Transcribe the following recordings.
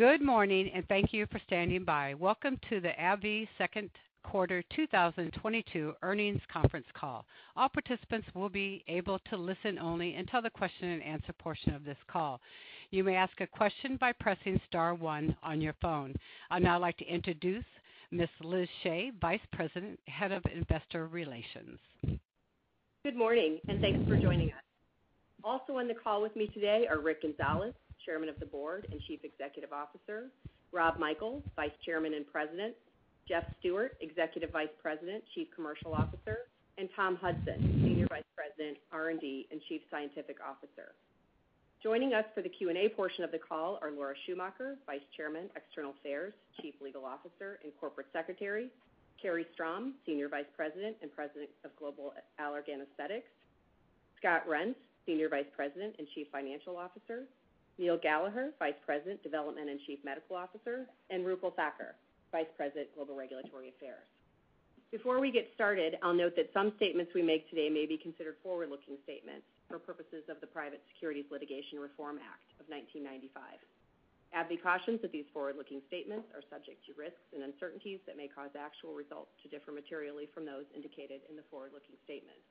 Good morning, and thank you for standing by. Welcome to the AbbVie second quarter 2022 earnings conference call. All participants will be able to listen only until the question and answer portion of this call. You may ask a question by pressing star one on your phone. I'd now like to introduce Ms. Liz Shea, Vice President, Head of Investor Relations. Good morning, and thanks for joining us. Also on the call with me today are Rick Gonzalez, Chairman of the Board and Chief Executive Officer, Rob Michael, Vice Chairman and President, Jeff Stewart, Executive Vice President, Chief Commercial Officer, and Tom Hudson, Senior Vice President, R&D, and Chief Scientific Officer. Joining us for the Q&A portion of the call are Laura Schumacher, Vice Chairman, External Affairs, Chief Legal Officer, and Corporate Secretary, Carrie Strom, Senior Vice President and President of Global Allergan Aesthetics, Scott Reents, Senior Vice President and Chief Financial Officer, Neil Gallagher, Vice President, Development and Chief Medical Officer, and Roopal Thakkar, Vice President, Global Regulatory Affairs. Before we get started, I'll note that some statements we make today may be considered forward-looking statements for purposes of the Private Securities Litigation Reform Act of 1995. AbbVie cautions that these forward-looking statements are subject to risks and uncertainties that may cause actual results to differ materially from those indicated in the forward-looking statements.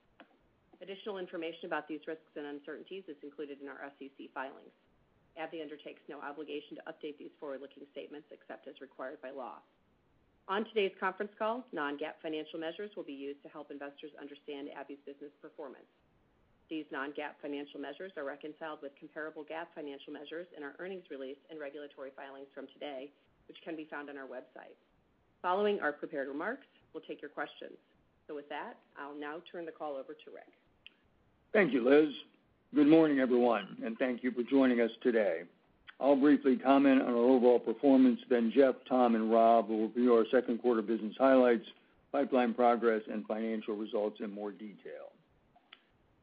Additional information about these risks and uncertainties is included in our SEC filings. AbbVie undertakes no obligation to update these forward-looking statements except as required by law. On today's conference call, non-GAAP financial measures will be used to help investors understand AbbVie's business performance. These non-GAAP financial measures are reconciled with comparable GAAP financial measures in our earnings release and regulatory filings from today, which can be found on our website. Following our prepared remarks, we'll take your questions. So with that, I'll now turn the call over to Rick. Thank you, Liz. Good morning, everyone, and thank you for joining us today. I'll briefly comment on our overall performance, then Jeff, Tom, and Rob will review our second quarter business highlights, pipeline progress, and financial results in more detail.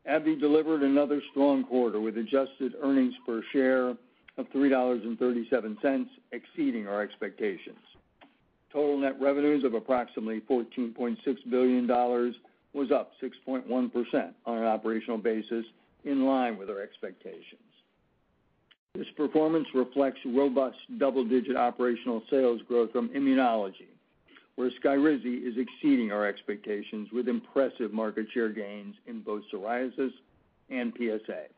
AbbVie delivered another strong quarter with adjusted earnings per share of $3.37, exceeding our expectations. Total net revenues of approximately $14.6 billion was up 6.1% on an operational basis, in line with our expectations. This performance reflects robust double-digit operational sales growth from immunology, where SKYRIZI is exceeding our expectations with impressive market share gains in both psoriasis and PsA.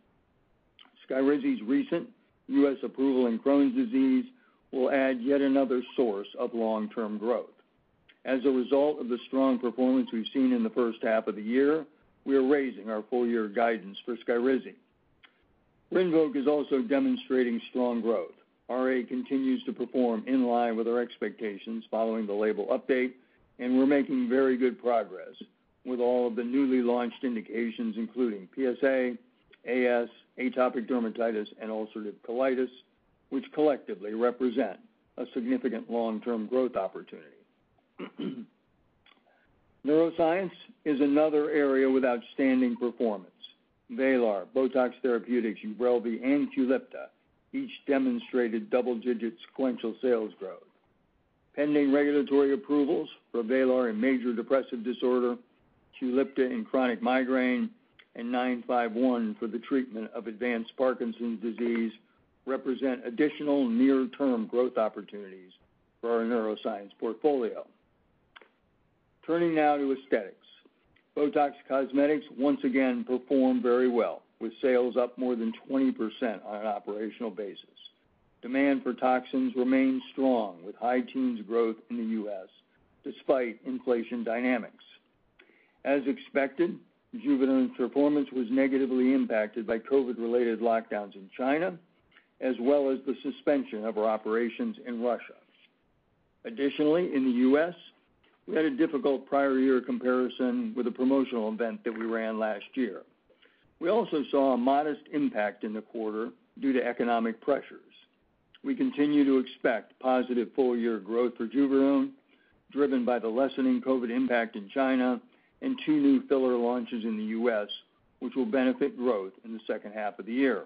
SKYRIZI's recent U.S. approval in Crohn's disease will add yet another source of long-term growth. As a result of the strong performance we've seen in the first half of the year, we are raising our full-year guidance for SKYRIZI. RINVOQ is also demonstrating strong growth. RA continues to perform in line with our expectations following the label update, and we're making very good progress with all of the newly launched indications, including PsA, AS, atopic dermatitis, and ulcerative colitis, which collectively represent a significant long-term growth opportunity. Neuroscience is another area with outstanding performance. VRAYLAR, BOTOX Therapeutic, UBRELVY, and QULIPTA each demonstrated double-digit sequential sales growth. Pending regulatory approvals for VRAYLAR in major depressive disorder, QULIPTA in chronic migraine, and ABBV-951 for the treatment of advanced Parkinson's disease represent additional near-term growth opportunities for our neuroscience portfolio. Turning now to aesthetics. BOTOX Cosmetic once again performed very well, with sales up more than 20% on an operational basis. Demand for toxins remains strong, with high teens growth in the U.S. despite inflation dynamics. As expected, JUVÉDERM's performance was negatively impacted by COVID-related lockdowns in China, as well as the suspension of our operations in Russia. Additionally, in the U.S., we had a difficult prior year comparison with a promotional event that we ran last year. We also saw a modest impact in the quarter due to economic pressures. We continue to expect positive full-year growth for JUVÉDERM, driven by the lessening COVID impact in China and two new filler launches in the U.S., which will benefit growth in the second half of the year.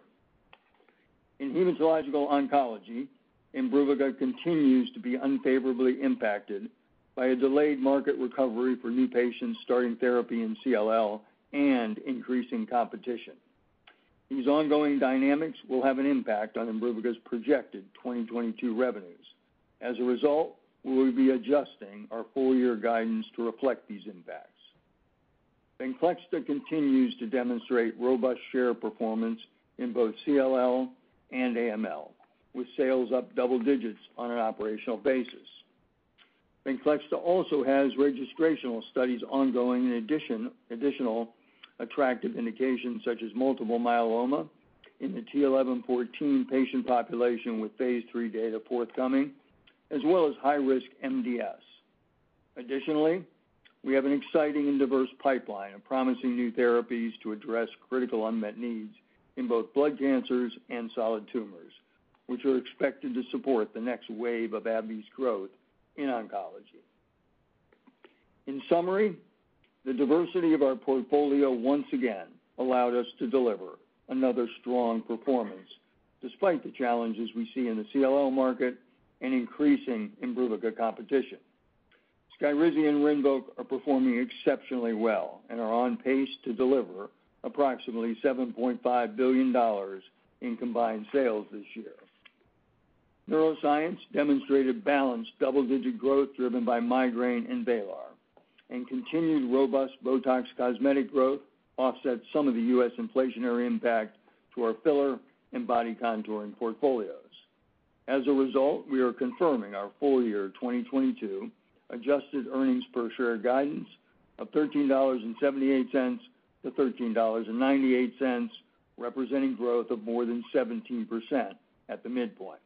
In hematological oncology, IMBRUVICA continues to be unfavorably impacted by a delayed market recovery for new patients starting therapy in CLL and increasing competition. These ongoing dynamics will have an impact on IMBRUVICA's projected 2022 revenues. As a result, we will be adjusting our full-year guidance to reflect these impacts. VENCLEXTA continues to demonstrate robust share performance in both CLL and AML, with sales up double digits on an operational basis. VENCLEXTA also has registrational studies ongoing in addition, additional attractive indications such as multiple myeloma in the t(11;14) patient population with phase III data forthcoming, as well as high-risk MDS. Additionally, we have an exciting and diverse pipeline of promising new therapies to address critical unmet needs in both blood cancers and solid tumors, which are expected to support the next wave of AbbVie's growth in oncology. In summary, the diversity of our portfolio once again allowed us to deliver another strong performance despite the challenges we see in the CLL market and increasing IMBRUVICA competition. SKYRIZI and RINVOQ are performing exceptionally well and are on pace to deliver approximately $7.5 billion in combined sales this year. Neuroscience demonstrated balanced double-digit growth driven by migraine and VRAYLAR, and continued robust BOTOX Cosmetic growth offset some of the U.S. inflationary impact to our filler and body contouring portfolios. As a result, we are confirming our full-year 2022 adjusted earnings per share guidance of $13.78-$13.98, representing growth of more than 17% at the midpoint.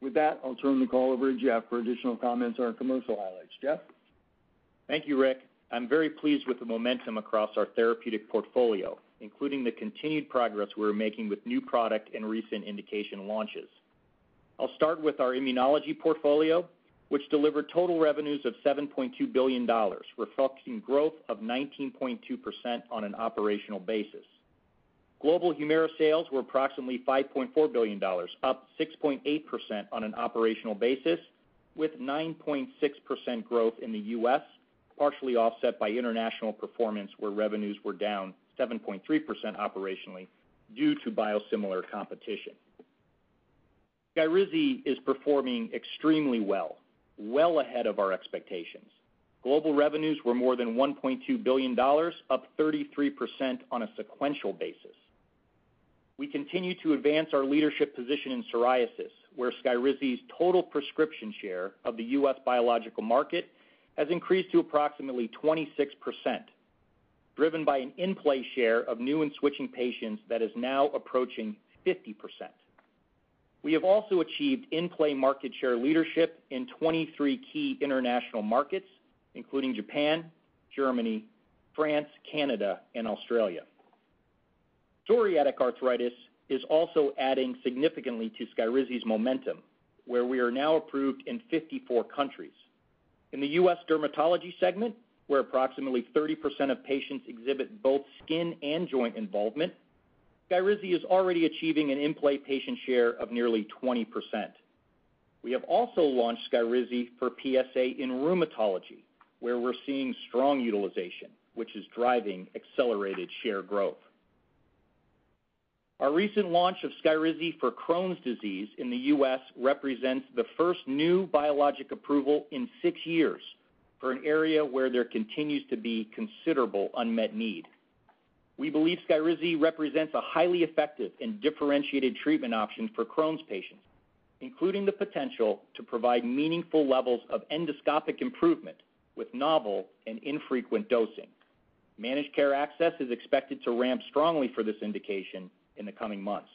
With that, I'll turn the call over to Jeff for additional comments on our commercial highlights. Jeff? Thank you, Rick. I'm very pleased with the momentum across our therapeutic portfolio, including the continued progress we're making with new product and recent indication launches. I'll start with our immunology portfolio, which delivered total revenues of $7.2 billion, reflecting growth of 19.2% on an operational basis. Global HUMIRA sales were approximately $5.4 billion, up 6.8% on an operational basis, with 9.6% growth in the U.S., partially offset by international performance, where revenues were down 7.3% operationally due to biosimilar competition. SKYRIZI is performing extremely well well ahead of our expectations. Global revenues were more than $1.2 billion, up 33% on a sequential basis. We continue to advance our leadership position in psoriasis, where SKYRIZI's total prescription share of the U.S. biological market has increased to approximately 26%, driven by an in-play share of new and switching patients that is now approaching 50%. We have also achieved in-play market share leadership in 23 key international markets, including Japan, Germany, France, Canada, and Australia. Psoriatic arthritis is also adding significantly to SKYRIZI's momentum, where we are now approved in 54 countries. In the U.S. dermatology segment, where approximately 30% of patients exhibit both skin and joint involvement, SKYRIZI is already achieving an in-play patient share of nearly 20%. We have also launched SKYRIZI for PsA in rheumatology, where we're seeing strong utilization, which is driving accelerated share growth. Our recent launch of SKYRIZI for Crohn's disease in the U.S. represents the first new biologic approval in six years for an area where there continues to be considerable unmet need. We believe SKYRIZI represents a highly effective and differentiated treatment option for Crohn's patients, including the potential to provide meaningful levels of endoscopic improvement with novel and infrequent dosing. Managed care access is expected to ramp strongly for this indication in the coming months.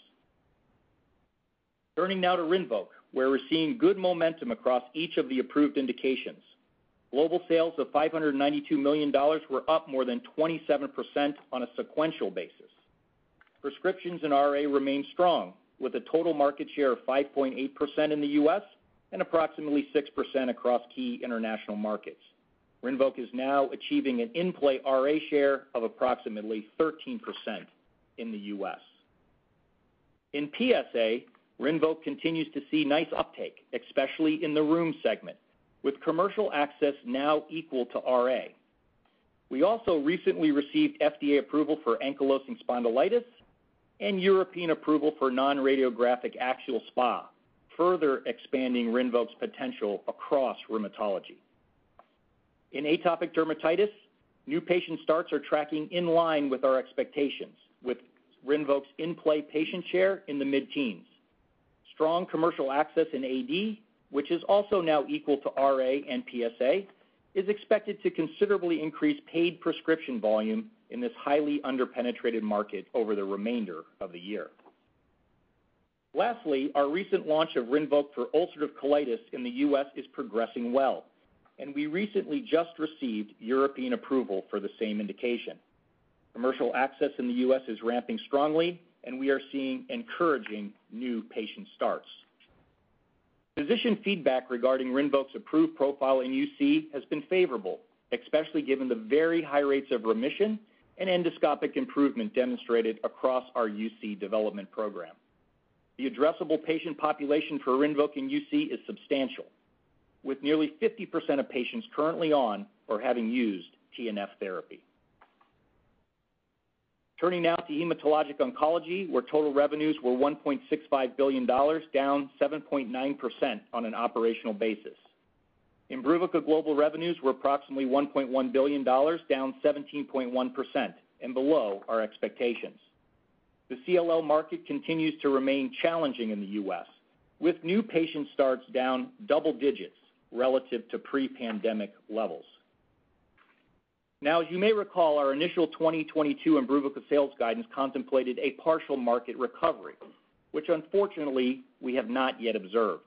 Turning now to RINVOQ, where we're seeing good momentum across each of the approved indications. Global sales of $592 million were up more than 27% on a sequential basis. Prescriptions in RA remain strong, with a total market share of 5.8% in the U.S. and approximately 6% across key international markets. RINVOQ is now achieving an in-play RA share of approximately 13% in the U.S. In PsA, RINVOQ continues to see nice uptake, especially in the rheum segment, with commercial access now equal to RA. We also recently received FDA approval for ankylosing spondylitis and European approval for non-radiographic axial SpA, further expanding RINVOQ's potential across rheumatology. In atopic dermatitis, new patient starts are tracking in line with our expectations, with RINVOQ's in-play patient share in the mid-teens. Strong commercial access in AD, which is also now equal to RA and PsA, is expected to considerably increase paid prescription volume in this highly under-penetrated market over the remainder of the year. Lastly, our recent launch of RINVOQ for ulcerative colitis in the U.S. is progressing well, and we recently just received European approval for the same indication. Commercial access in the U.S. is ramping strongly, and we are seeing encouraging new patient starts. Physician feedback regarding RINVOQ's approved profile in UC has been favorable, especially given the very high rates of remission and endoscopic improvement demonstrated across our UC development program. The addressable patient population for RINVOQ in UC is substantial, with nearly 50% of patients currently on or having used TNF therapy. Turning now to hematologic oncology, where total revenues were $1.65 billion, down 7.9% on an operational basis. IMBRUVICA global revenues were approximately $1.1 billion, down 17.1%, and below our expectations. The CLL market continues to remain challenging in the U.S., with new patient starts down double digits relative to pre-pandemic levels. Now, as you may recall, our initial 2022 IMBRUVICA sales guidance contemplated a partial market recovery, which unfortunately we have not yet observed.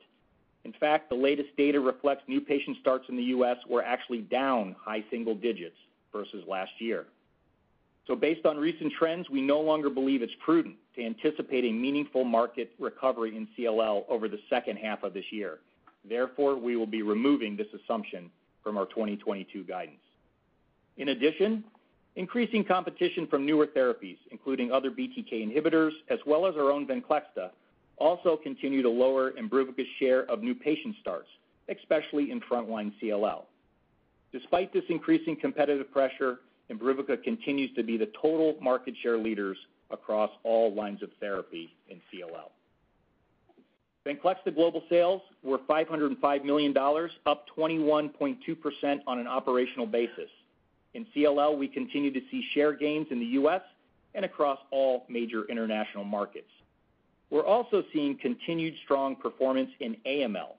In fact, the latest data reflects new patient starts in the U.S. were actually down high single digits versus last year. So based on recent trends, we no longer believe it's prudent to anticipate a meaningful market recovery in CLL over the second half of this year. Therefore, we will be removing this assumption from our 2022 guidance. In addition, increasing competition from newer therapies, including other BTK inhibitors, as well as our own VENCLEXTA, also continue to lower IMBRUVICA's share of new patient starts, especially in frontline CLL. Despite this increasing competitive pressure, IMBRUVICA continues to be the total market share leaders across all lines of therapy in CLL. VENCLEXTA global sales were $505 million, up 21.2% on an operational basis. In CLL, we continue to see share gains in the U.S. and across all major international markets. We're also seeing continued strong performance in AML.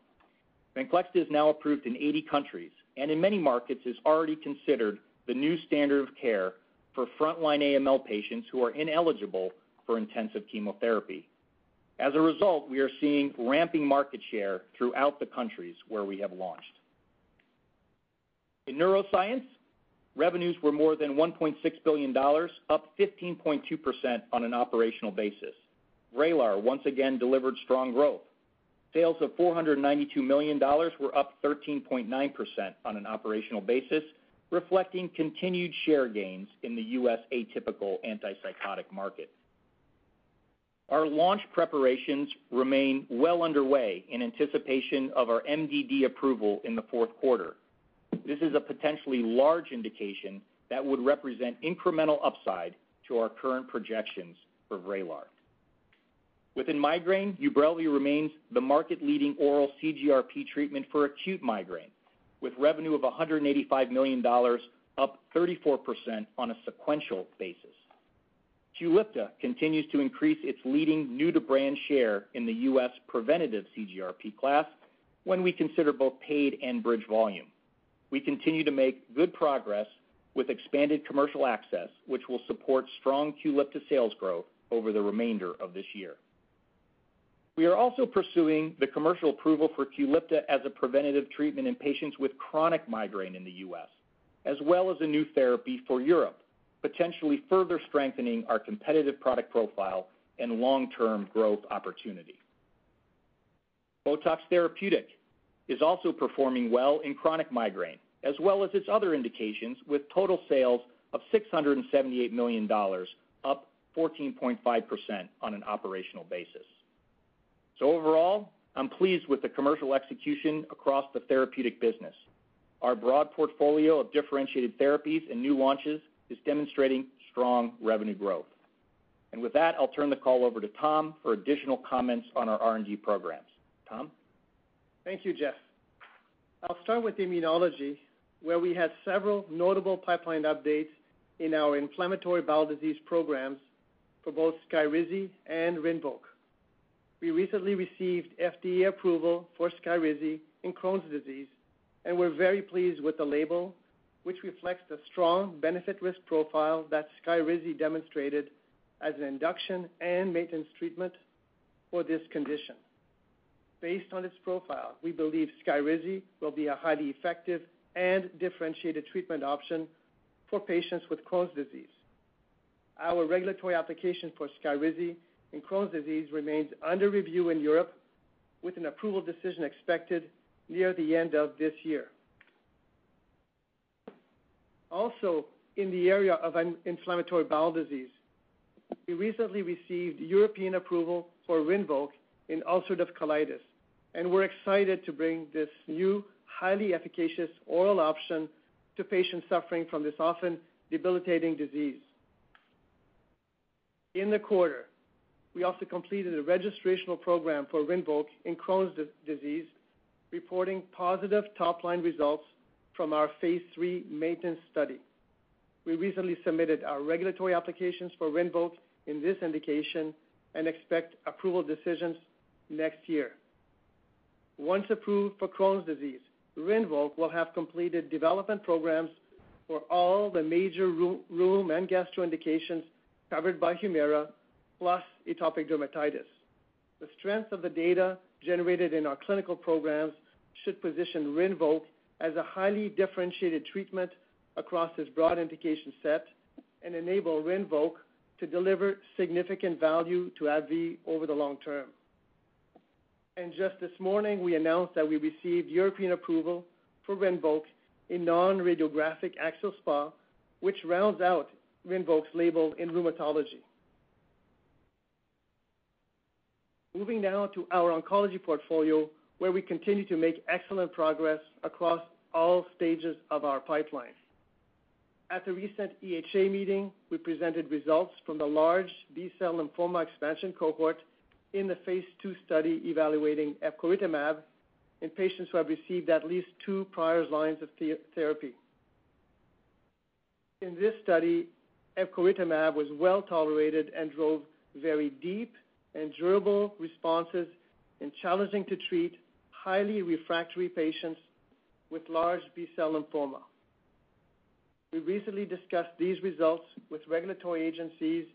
VENCLEXTA is now approved in 80 countries, and in many markets is already considered the new standard of care for frontline AML patients who are ineligible for intensive chemotherapy. As a result, we are seeing ramping market share throughout the countries where we have launched. In neuroscience, revenues were more than $1.6 billion, up 15.2% on an operational basis. VRAYLAR once again delivered strong growth. Sales of $492 million were up 13.9% on an operational basis, reflecting continued share gains in the U.S. atypical antipsychotic market. Our launch preparations remain well underway in anticipation of our MDD approval in the fourth quarter. This is a potentially large indication that would represent incremental upside to our current projections for VRAYLAR. Within migraine, UBRELVY remains the market-leading oral CGRP treatment for acute migraine, with revenue of $185 million, up 34% on a sequential basis. QULIPTA continues to increase its leading new-to-brand share in the U.S. preventative CGRP class when we consider both paid and bridge volume. We continue to make good progress with expanded commercial access, which will support strong QULIPTA sales growth over the remainder of this year. We are also pursuing the commercial approval for QULIPTA as a preventative treatment in patients with chronic migraine in the U.S., as well as a new therapy for Europe, potentially further strengthening our competitive product profile and long-term growth opportunity. BOTOX Therapeutic is also performing well in chronic migraine, as well as its other indications, with total sales of $678 million, up 14.5% on an operational basis. So overall, I'm pleased with the commercial execution across the therapeutic business. Our broad portfolio of differentiated therapies and new launches is demonstrating strong revenue growth. And with that, I'll turn the call over to Tom for additional comments on our R&D programs. Tom? Thank you, Jeff. I'll start with immunology, where we had several notable pipeline updates in our inflammatory bowel disease programs for both SKYRIZI and RINVOQ. We recently received FDA approval for SKYRIZI in Crohn's disease, and we're very pleased with the label, which reflects the strong benefit-risk profile that SKYRIZI demonstrated as an induction and maintenance treatment for this condition. Based on its profile, we believe SKYRIZI will be a highly effective and differentiated treatment option for patients with Crohn's disease. Our regulatory application for SKYRIZI in Crohn's disease remains under review in Europe, with an approval decision expected near the end of this year. Also, in the area of inflammatory bowel disease, we recently received European approval for RINVOQ in ulcerative colitis, and we're excited to bring this new, highly efficacious oral option to patients suffering from this often debilitating disease. In the quarter, we also completed a registrational program for RINVOQ in Crohn's disease, reporting positive top-line results from our phase III maintenance study. We recently submitted our regulatory applications for RINVOQ in this indication and expect approval decisions next year. Once approved for Crohn's disease, RINVOQ will have completed development programs for all the major rheum and gastro indications covered by HUMIRA, plus atopic dermatitis. The strength of the data generated in our clinical programs should position RINVOQ as a highly differentiated treatment across this broad indication set and enable RINVOQ to deliver significant value to AbbVie over the long term. And just this morning, we announced that we received European approval for RINVOQ in non-radiographic axial SpA, which rounds out RINVOQ's label in rheumatology. Moving now to our oncology portfolio, where we continue to make excellent progress across all stages of our pipeline. At the recent EHA meeting, we presented results from the large B-cell lymphoma expansion cohort in the phase II study evaluating epcoritamab in patients who have received at least two prior lines of therapy. In this study, epcoritamab was well-tolerated and drove very deep and durable responses in challenging-to-treat, highly refractory patients with large B-cell lymphoma. We recently discussed these results with regulatory agencies,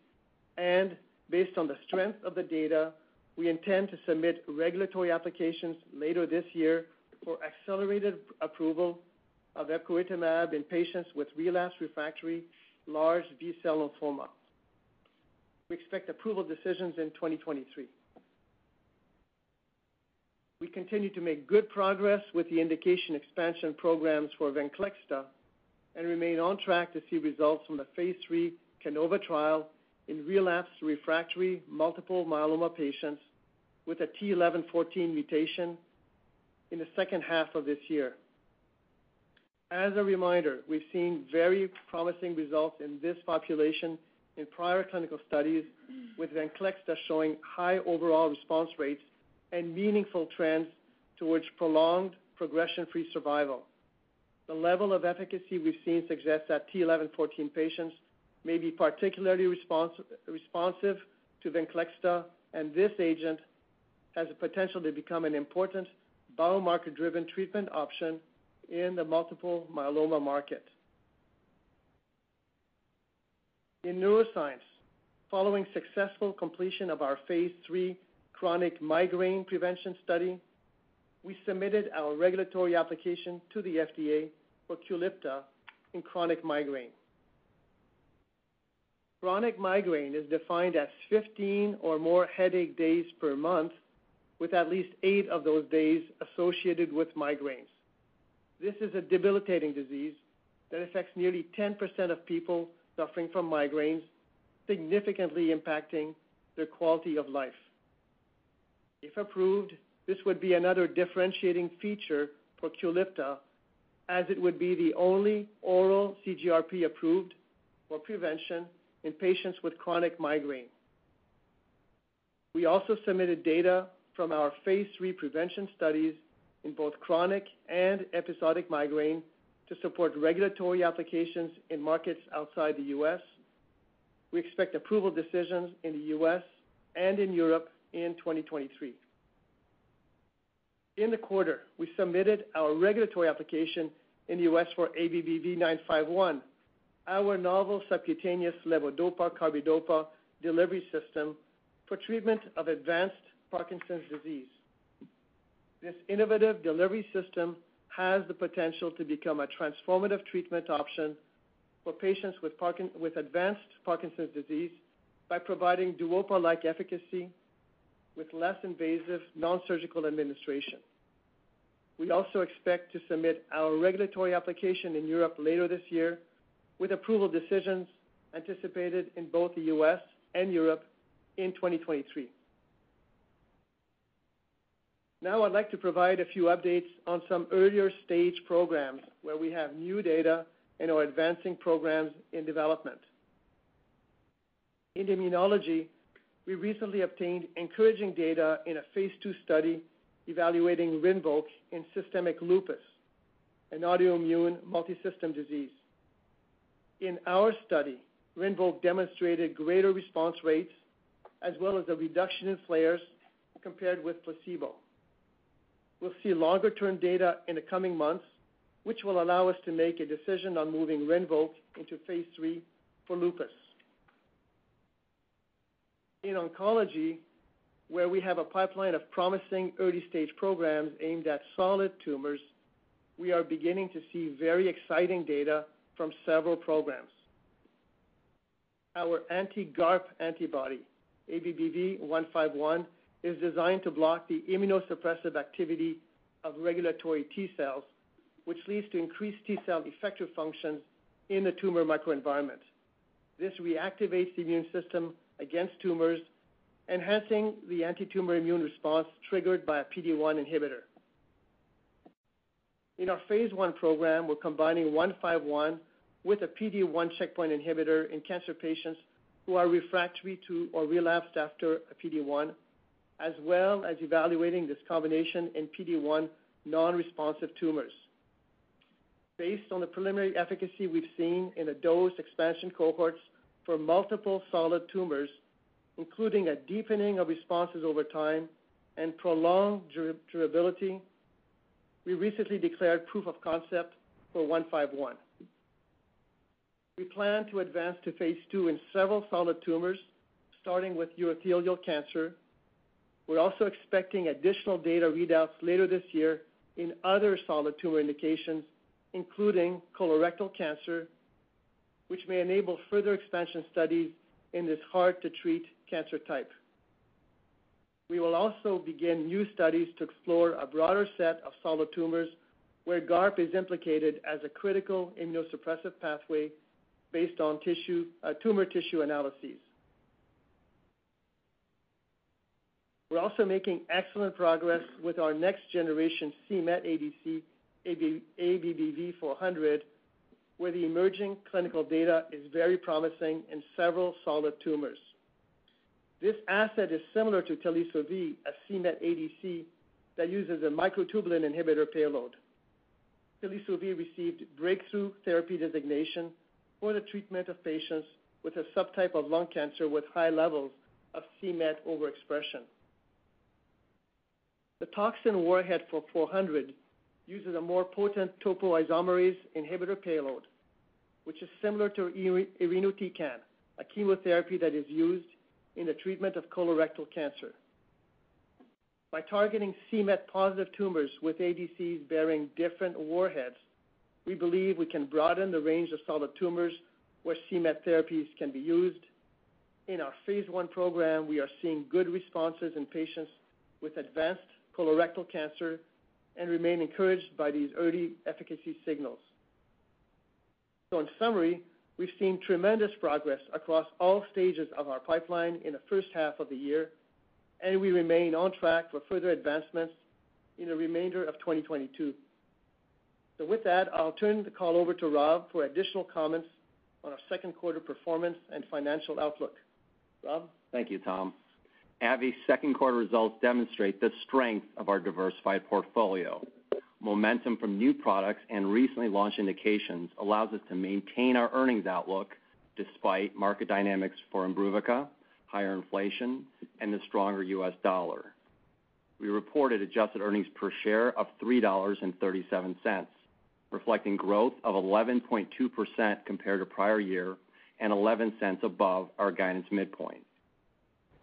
and based on the strength of the data, we intend to submit regulatory applications later this year for accelerated approval of epcoritamab in patients with relapsed refractory large B-cell lymphoma. We expect approval decisions in 2023. We continue to make good progress with the indication expansion programs for VENCLEXTA and remain on track to see results from the phase III CANOVA trial in relapsed refractory multiple myeloma patients with a t(11;14) mutation in the second half of this year. As a reminder, we've seen very promising results in this population in prior clinical studies, with VENCLEXTA showing high overall response rates and meaningful trends towards prolonged progression-free survival. The level of efficacy we've seen suggests that t(11;14) patients may be particularly responsive to VENCLEXTA, and this agent has the potential to become an important biomarker-driven treatment option in the multiple myeloma market. In neuroscience, following successful completion of our phase III chronic migraine prevention study, we submitted our regulatory application to the FDA for QULIPTA in chronic migraine. Chronic migraine is defined as 15 or more headache days per month, with at least eight of those days associated with migraines. This is a debilitating disease that affects nearly 10% of people suffering from migraines, significantly impacting their quality of life. If approved, this would be another differentiating feature for QULIPTA, as it would be the only oral CGRP approved for prevention in patients with chronic migraine. We also submitted data from our phase III prevention studies in both chronic and episodic migraine to support regulatory applications in markets outside the U.S. We expect approval decisions in the U.S. and in Europe in 2023. In the quarter, we submitted our regulatory application in the U.S. for ABBV-951, our novel subcutaneous levodopa/carbidopa delivery system for treatment of advanced Parkinson's disease. This innovative delivery system has the potential to become a transformative treatment option for patients with advanced Parkinson's disease by providing Duopa-like efficacy with less invasive non-surgical administration. We also expect to submit our regulatory application in Europe later this year, with approval decisions anticipated in both the U.S. and Europe in 2023. Now I'd like to provide a few updates on some earlier-stage programs where we have new data and are advancing programs in development. In immunology, we recently obtained encouraging data in a phase II study evaluating RINVOQ in systemic lupus, an autoimmune multisystem disease. In our study, RINVOQ demonstrated greater response rates as well as a reduction in flares compared with placebo. We'll see longer-term data in the coming months, which will allow us to make a decision on moving RINVOQ into phase III for lupus. In oncology, where we have a pipeline of promising early-stage programs aimed at solid tumors, we are beginning to see very exciting data from several programs. Our anti-GARP antibody, ABBV-151, is designed to block the immunosuppressive activity of regulatory T cells, which leads to increased T cell effector functions in the tumor microenvironment. This reactivates the immune system against tumors, enhancing the antitumor immune response triggered by a PD-1 inhibitor. In our phase I program, we're combining 151 with a PD-1 checkpoint inhibitor in cancer patients who are refractory to or relapsed after a PD-1, as well as evaluating this combination in PD-1 non-responsive tumors. Based on the preliminary efficacy we've seen in the dose expansion cohorts for multiple solid tumors, including a deepening of responses over time and prolonged durability, we recently declared proof of concept for 151. We plan to advance to phase II in several solid tumors, starting with urothelial cancer. We're also expecting additional data readouts later this year in other solid tumor indications, including colorectal cancer, which may enable further expansion studies in this hard-to-treat cancer type. We will also begin new studies to explore a broader set of solid tumors where GARP is implicated as a critical immunosuppressive pathway based on tissue uh, tumor tissue analyses. We're also making excellent progress with our next-generation c-Met ADC, ABBV-400, where the emerging clinical data is very promising in several solid tumors. This asset is similar to Teliso-V, a c-Met ADC that uses a microtubule inhibitor payload. Teliso-V received breakthrough therapy designation for the treatment of patients with a subtype of lung cancer with high levels of c-Met overexpression. The toxin warhead for 400 uses a more potent topoisomerase inhibitor payload, which is similar to irinotecan, a chemotherapy that is used in the treatment of colorectal cancer. By targeting c-Met positive tumors with ADCs bearing different warheads, we believe we can broaden the range of solid tumors where c-Met therapies can be used. In our phase I program, we are seeing good responses in patients with advanced colorectal cancer and remain encouraged by these early efficacy signals. So in summary, we've seen tremendous progress across all stages of our pipeline in the first half of the year, and we remain on track for further advancements in the remainder of 2022. With that, I'll turn the call over to Rob for additional comments on our second quarter performance and financial outlook. Rob? Thank you, Tom. AbbVie's second quarter results demonstrate the strength of our diversified portfolio. Momentum from new products and recently launched indications allows us to maintain our earnings outlook despite market dynamics for IMBRUVICA, higher inflation, and the stronger U.S. dollar. We reported adjusted earnings per share of $3.37, reflecting growth of 11.2% compared to prior year and $0.11 above our guidance midpoint.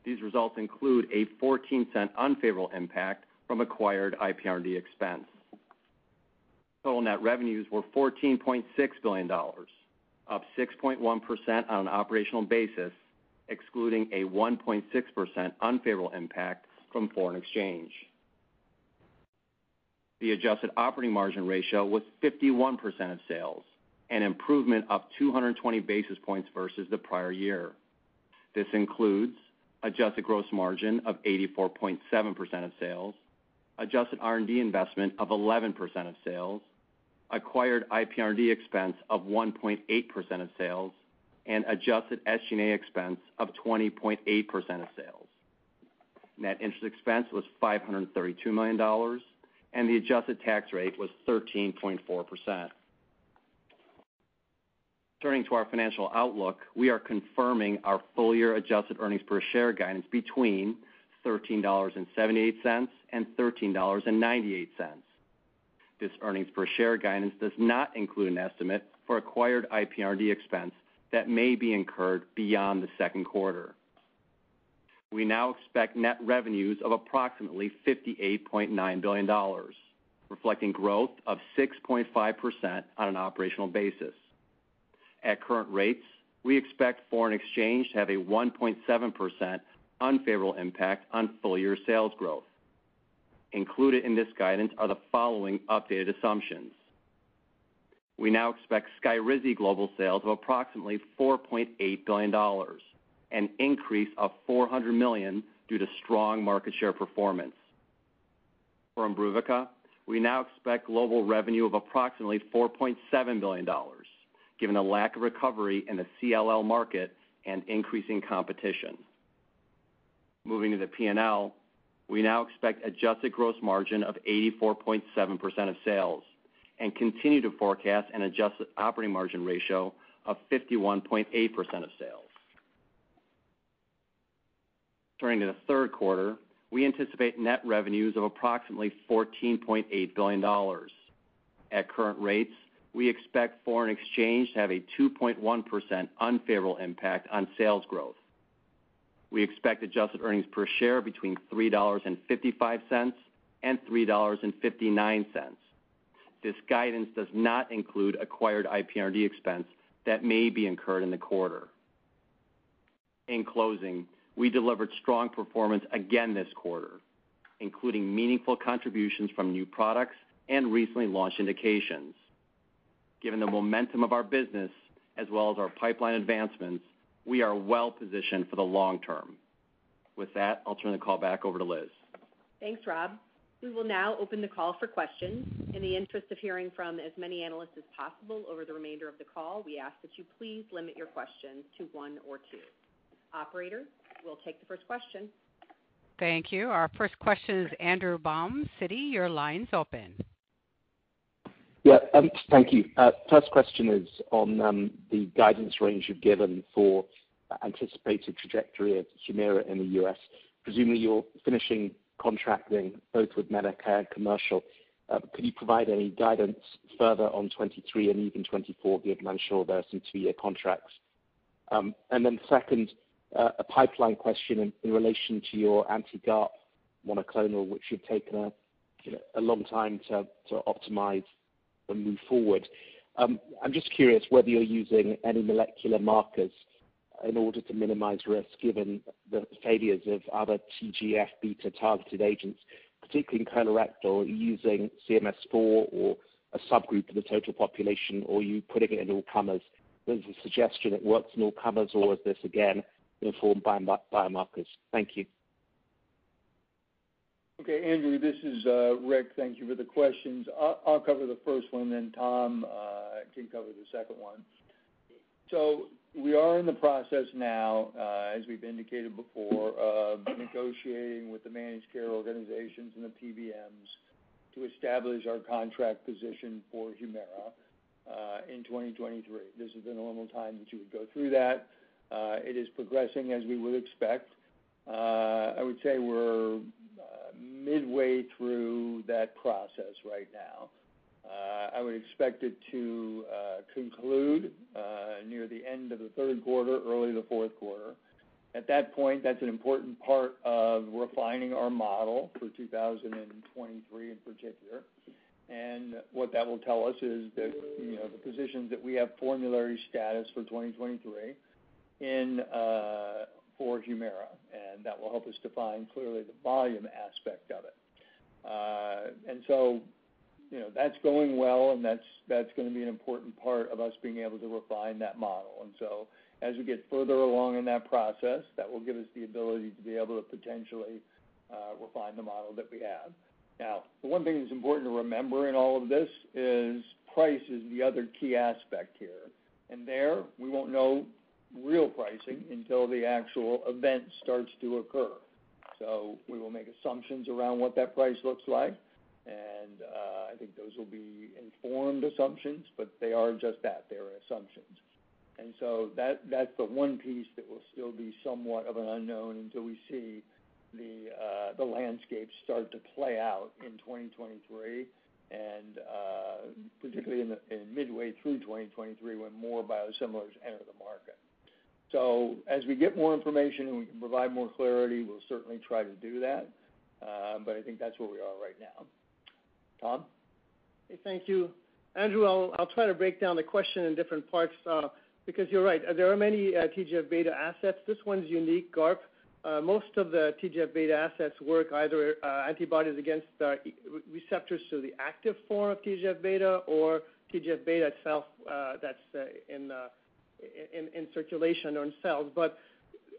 These results include a $0.14 unfavorable impact from acquired IPR&D expense. Total net revenues were $14.6 billion, up 6.1% on an operational basis, excluding a 1.6% unfavorable impact from foreign exchange. The adjusted operating margin ratio was 51% of sales, an improvement of 220 basis points versus the prior year. This includes adjusted gross margin of 84.7% of sales, adjusted R&D investment of 11% of sales, acquired IPR&D expense of 1.8% of sales, and adjusted SG&A expense of 20.8% of sales. Net interest expense was $532 million, and the adjusted tax rate was 13.4%. Turning to our financial outlook, we are confirming our full-year adjusted earnings per share guidance between $13.78 and $13.98. This earnings per share guidance does not include an estimate for acquired IPR&D expense that may be incurred beyond the second quarter. We now expect net revenues of approximately $58.9 billion, reflecting growth of 6.5% on an operational basis. At current rates, we expect foreign exchange to have a 1.7% unfavorable impact on full-year sales growth. Included in this guidance are the following updated assumptions. We now expect SKYRIZI global sales of approximately $4.8 billion, an increase of $400 million due to strong market share performance. For IMBRUVICA, we now expect global revenue of approximately $4.7 billion, given the lack of recovery in the CLL market and increasing competition. Moving to the P&L, we now expect adjusted gross margin of 84.7% of sales and continue to forecast an adjusted operating margin ratio of 51.8% of sales. Turning to the third quarter, we anticipate net revenues of approximately $14.8 billion. At current rates, we expect foreign exchange to have a 2.1% unfavorable impact on sales growth. We expect adjusted earnings per share between $3.55 and $3.59. This guidance does not include acquired IPR&D expense that may be incurred in the quarter. In closing, we delivered strong performance again this quarter, including meaningful contributions from new products and recently launched indications. Given the momentum of our business as well as our pipeline advancements, we are well-positioned for the long term. With that, I'll turn the call back over to Liz. Thanks, Rob. We will now open the call for questions. In the interest of hearing from as many analysts as possible over the remainder of the call, we ask that you please limit your questions to one or two. Operator, we'll take the first question. Thank you. Our first question is Andrew Baum, Citi. Your line's open. Yeah. Um, thank you. Uh, first question is on um, the guidance range you've given for anticipated trajectory of HUMIRA in the U.S. Presumably, you're finishing contracting both with Medicare and commercial. Uh, could you provide any guidance further on 2023 and even 2024, given I'm sure there are some two-year contracts? Um, second, uh, a pipeline question in relation to your anti-GARP monoclonal, which you've taken a long time to optimize and move forward. Um, I'm just curious whether you're using any molecular markers in order to minimize risk, given the failures of other TGF-beta targeted agents, particularly in colorectal. Using CMS4 or a subgroup of the total population, or are you putting it in all comers? There's a suggestion it works in all comers, or is this again informed by biomarkers? Thank you. Okay, Andrew, this is uh, Rick. Thank you for the questions. I'll cover the first one, then Tom uh, can cover the second one. We are in the process now, uh, as we've indicated before, of negotiating with the managed care organizations and the PBMs to establish our contract position for HUMIRA uh, in 2023. This is the normal time that you would go through that. Uh, it is progressing as we would expect. I would say we're midway through that process right now. Uh, I would expect it to uh, conclude uh, near the end of the third quarter, early the fourth quarter. At that point, that's an important part of refining our model for 2023 in particular. And what that will tell us is that, you know, the positions that we have formulary status for 2023 in for HUMIRA, and that will help us define clearly the volume aspect of it. You know, that's going well, and that's that's gonna be an important part of us being able to refine that model. And so as we get further along in that process, that will give us the ability to be able to potentially uh, refine the model that we have. Now, the one thing that's important to remember in all of this is price is the other key aspect here. And there, we won't know real pricing until the actual event starts to occur. So we will make assumptions around what that price looks like, and uh, I think those will be informed assumptions, but they are just that, they are assumptions. And so that, that's the one piece that will still be somewhat of an unknown until we see the uh, landscape start to play out in 2023 and uh, particularly in midway through 2023 when more biosimilars enter the market. So as we get more information and we can provide more clarity, we'll certainly try to do that. Um, but I think that's where we are right now. Tom? Thank you. Andrew, I'll try to break down the question in different parts, uh, because you're right. There are many uh, TGF-beta assets. This one's unique, GARP. Uh, most of the TGF-beta assets work either antibodies against receptors to the active form of TGF-beta or TGF-beta itself, that's in circulation or in cells. But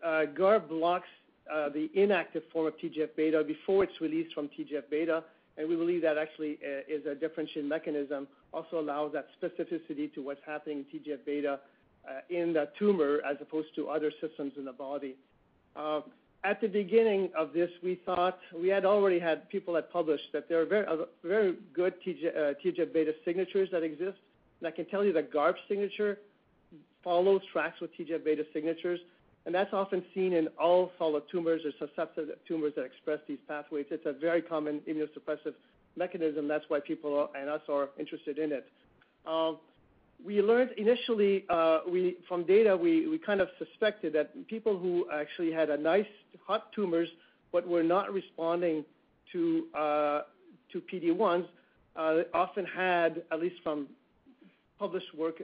GARP blocks the inactive form of TGF-beta before it's released from TGF-beta, we believe that actually uh, is a differentiating mechanism, also allows that specificity to what's happening in TGF-beta uh, in the tumor as opposed to other systems in the body. Uh, at the beginning of this, we thought we had already had people that published that there are very good TGF-beta signatures that exist. I can tell you that GARP signature follows tracks with TGF-beta signatures, and that's often seen in all solid tumors or susceptible tumors that express these pathways. It's a very common immunosuppressive mechanism. That's why people and us are interested in it. Um, we learned initially uh, from data we kind of suspected that people who actually had nice hot tumors but were not responding to uh, PD-1s uh, often had, at least from published work,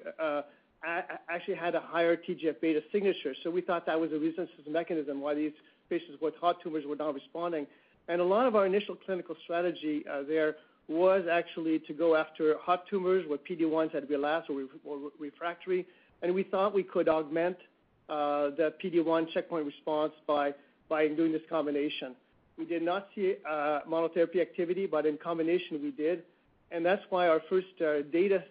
actually had a higher TGF-beta signature. So we thought that was a resistance mechanism why these patients with hot tumors were not responding. And a lot of our initial clinical strategy uh, there was actually to go after hot tumors where PD-1s had relapsed or refractory, and we thought we could augment uh, the PD-1 checkpoint response by doing this combination. We did not see uh, monotherapy activity, but in combination we did. And that's why our first uh, data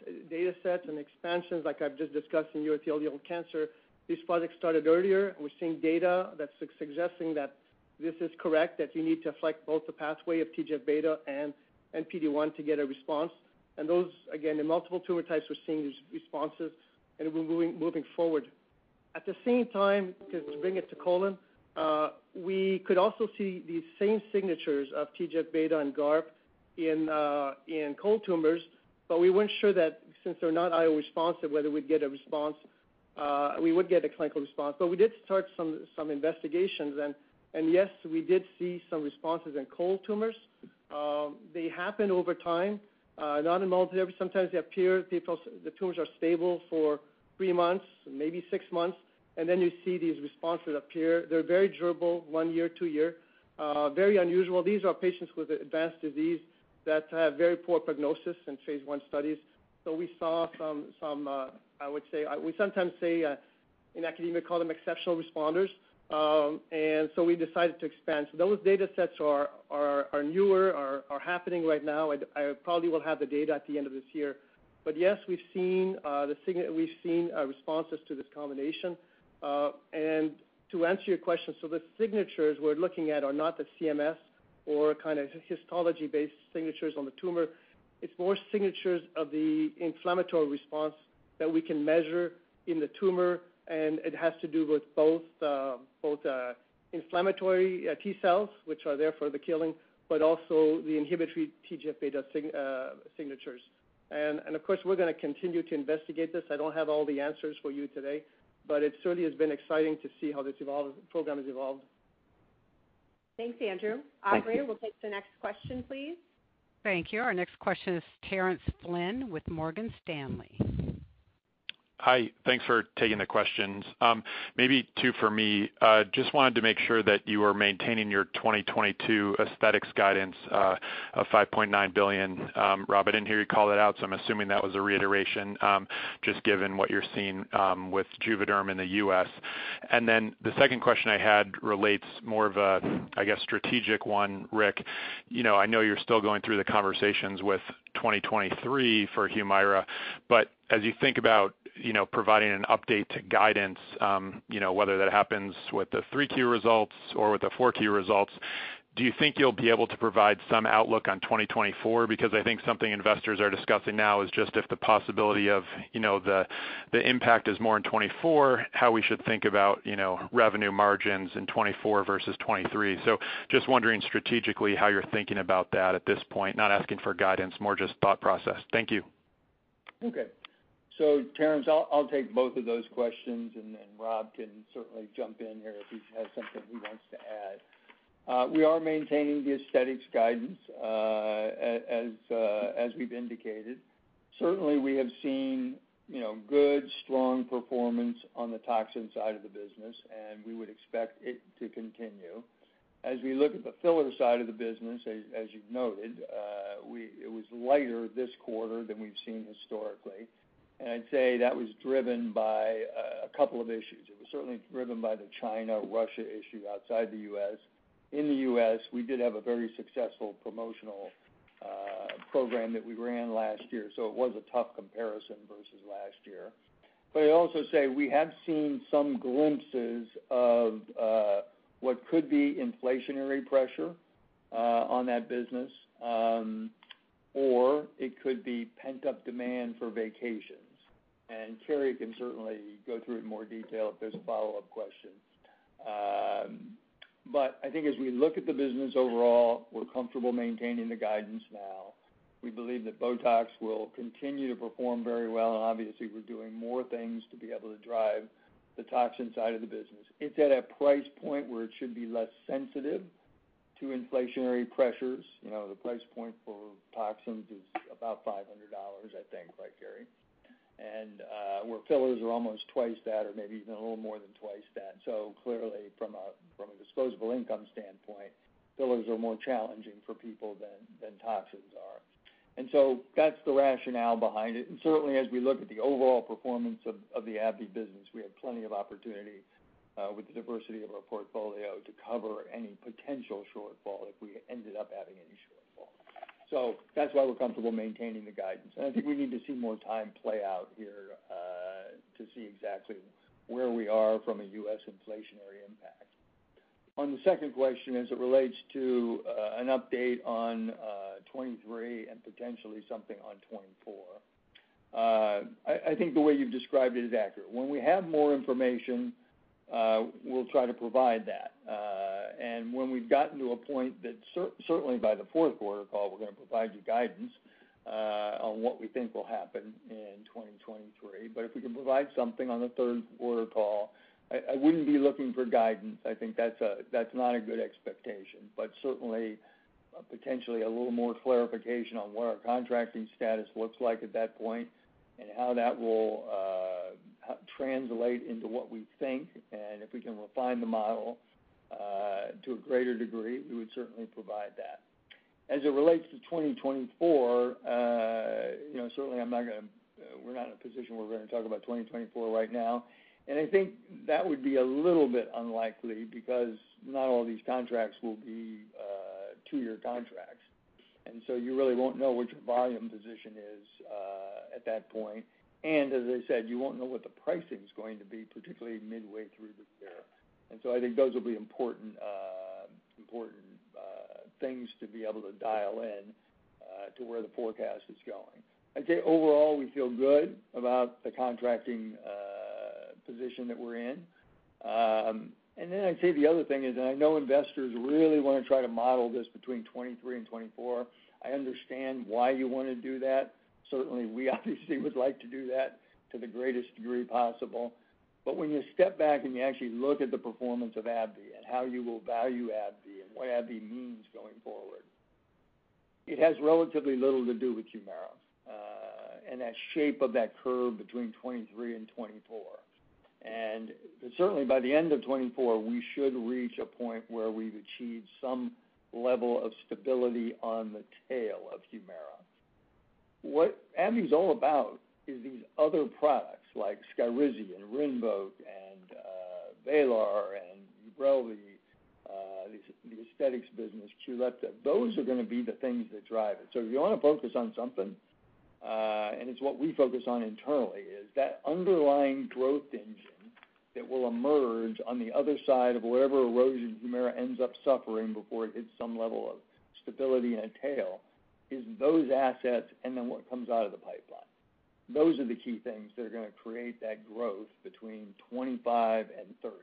sets and expansions, like I've just discussed in urothelial cancer, these projects started earlier. We're seeing data that's suggesting that this is correct, that you need to affect both the pathway of TGF-beta and PD-1 to get a response. And those, again, in multiple tumor types, we're seeing these responses, and we're moving forward. At the same time, to bring it to colon, uh, we could also see these same signatures of TGF-beta and GARP Uh, in cold tumors, but we weren't sure that since they're not IO responsive, whether we'd get a response, uh, we would get a clinical response. But we did start some investigations, and yes, we did see some responses in cold tumors. Um, they happen over time, uh, not in monotherapy. Sometimes they appear, the tumors are stable for three months, maybe six months, and then you see these responses appear. They're very durable, one year, two year. Very unusual. These are patients with advanced disease that have very poor prognosis in phase I studies. So we saw some, Some I would say, we sometimes say, in academia, call them exceptional responders. Um and so we decided to expand. So those data sets are newer, are happening right now. I probably will have the data at the end of this year. But yes, we've seen uh the we've seen responses to this combination. Uh and to answer your question, so the signatures we're looking at are not the CMS or kind of histology-based signatures on the tumor. It's more signatures of the inflammatory response that we can measure in the tumor, and it has to do with both um, uh, inflammatory uh, T cells, which are there for the killing, but also the inhibitory TGF-beta uh, signatures. And and of course, we're going to continue to investigate this. I don't have all the answers for you today, but it certainly has been exciting to see how this program has evolved. Thanks, Andrew. Thank you. We'll take the next question, please. Thank you. Our next question is Terence Flynn with Morgan Stanley. Hi. Thanks for taking the questions. Um, maybe two for me. Uh, just wanted to make sure that you are maintaining your 2022 aesthetics guidance uh, of $5.9 billion. Um, Rob, I didn't hear you call it out, so I'm assuming that was a reiteration, um, just given what you're seeing with JUVÉDERM in the U.S. And then the second question I had relates more of a, I guess, strategic one, Rick. You know, I know you're still going through the conversations with 2023 for HUMIRA, but as you think about you know, providing an update to guidance, um, you know, whether that happens with the 3Q results or with the 4Q results, do you think you'll be able to provide some outlook on 2024? Because I think something investors are discussing now is just if the possibility of you know, the the impact is more in 2024, how we should think about you know, revenue margins in 2024 versus 2023. Just wondering strategically how you're thinking about that at this point. Not asking for guidance, more just thought process. Thank you. Okay. Terence, I'll take both of those questions, and then Rob can certainly jump in here if he has something he wants to add. Uh, we are maintaining the aesthetics guidance uh, uh, as we've indicated. Certainly, we have seen you know, good, strong performance on the toxin side of the business, and we would expect it to continue. As we look at the filler side of the business, as you've noted, it was lighter this quarter than we've seen historically. I'd say that was driven by a couple of issues. It was certainly driven by the China-Russia issue outside the U.S. In the U.S., we did have a very successful promotional uh, program that we ran last year, so it was a tough comparison versus last year. But I'd also say we have seen some glimpses of uh, what could be inflationary pressure uh, on that business, um, or it could be pent-up demand for vacations. Carrie can certainly go through it in more detail if there's a follow-up question. Um but I think as we look at the business overall, we're comfortable maintaining the guidance now. We believe that BOTOX will continue to perform very well, and obviously, we're doing more things to be able to drive the toxin side of the business. It's at a price point where it should be less sensitive to inflationary pressures. You know, the price point for toxins is about $500, I think. Right, Carrie? Uh, where fillers are almost twice that or maybe even a little more than twice that. So clearly, from a disposable income standpoint, fillers are more challenging for people than toxins are. And so that's the rationale behind it. And certainly, as we look at the overall performance of the AbbVie business, we have plenty of opportunity uh, with the diversity of our portfolio to cover any potential shortfall if we ended up having any shortfall. So that's why we're comfortable maintaining the guidance. And I think we need to see more time play out here uh, to see exactly where we are from a U.S. inflationary impact. On the second question, as it relates to uh, an update on uh, 2023 and potentially something on 2024, I think the way you've described it is accurate. When we have more information, Uh, we'll try to provide that. Uh, and when we've gotten to a point that certainly by the fourth quarter call, we're going to provide you guidance uh, on what we think will happen in 2023. But If we can provide something on the third quarter call, I wouldn't be looking for guidance. I think that's not a good expectation. But certainly, potentially a little more clarification on what our contracting status looks like at that point and how that will Uh, translate into what we think. And if we can refine the model uh, to a greater degree, we would certainly provide that. As it relates to 2024, uh, you know, certainly I'm not gonna, we're not in a position where we're going to talk about 2024 right now. And I think that would be a little bit unlikely because not all these contracts will be two-year contracts. And so you really won't know what your volume position is at that point. And as I said, you won't know what the pricing is going to be, particularly midway through the year. And so I think those will be important uh, important uh, things to be able to dial in uh, to where the forecast is going. I'd say overall, we feel good about the contracting position that we're in. Um, and then I'd say the other thing is, and I know investors really want to try to model this between 2023 and 2024. I understand why you want to do that. Certainly, we obviously would like to do that to the greatest degree possible. But when you step back and you actually look at the performance of AbbVie and how you will value AbbVie and what AbbVie means going forward, it has relatively little to do with HUMIRA, uh, and that shape of that curve between 2023 and 2024. Certainly by the end of 2024, we should reach a point where we've achieved some level of stability on the tail of HUMIRA. What AbbVie's all about is these other products like SKYRIZI and RINVOQ and uh, VRAYLAR and UBRELVY, uh, the aesthetics business, QULIPTA. Those are going to be the things that drive it. So if you want to focus on something, uh, and it's what we focus on internally, is that underlying growth engine that will emerge on the other side of whatever erosion HUMIRA ends up suffering before it hits some level of stability and a tail, is those assets and then what comes out of the pipeline. Those are the key things that are going to create that growth between 25 and 30.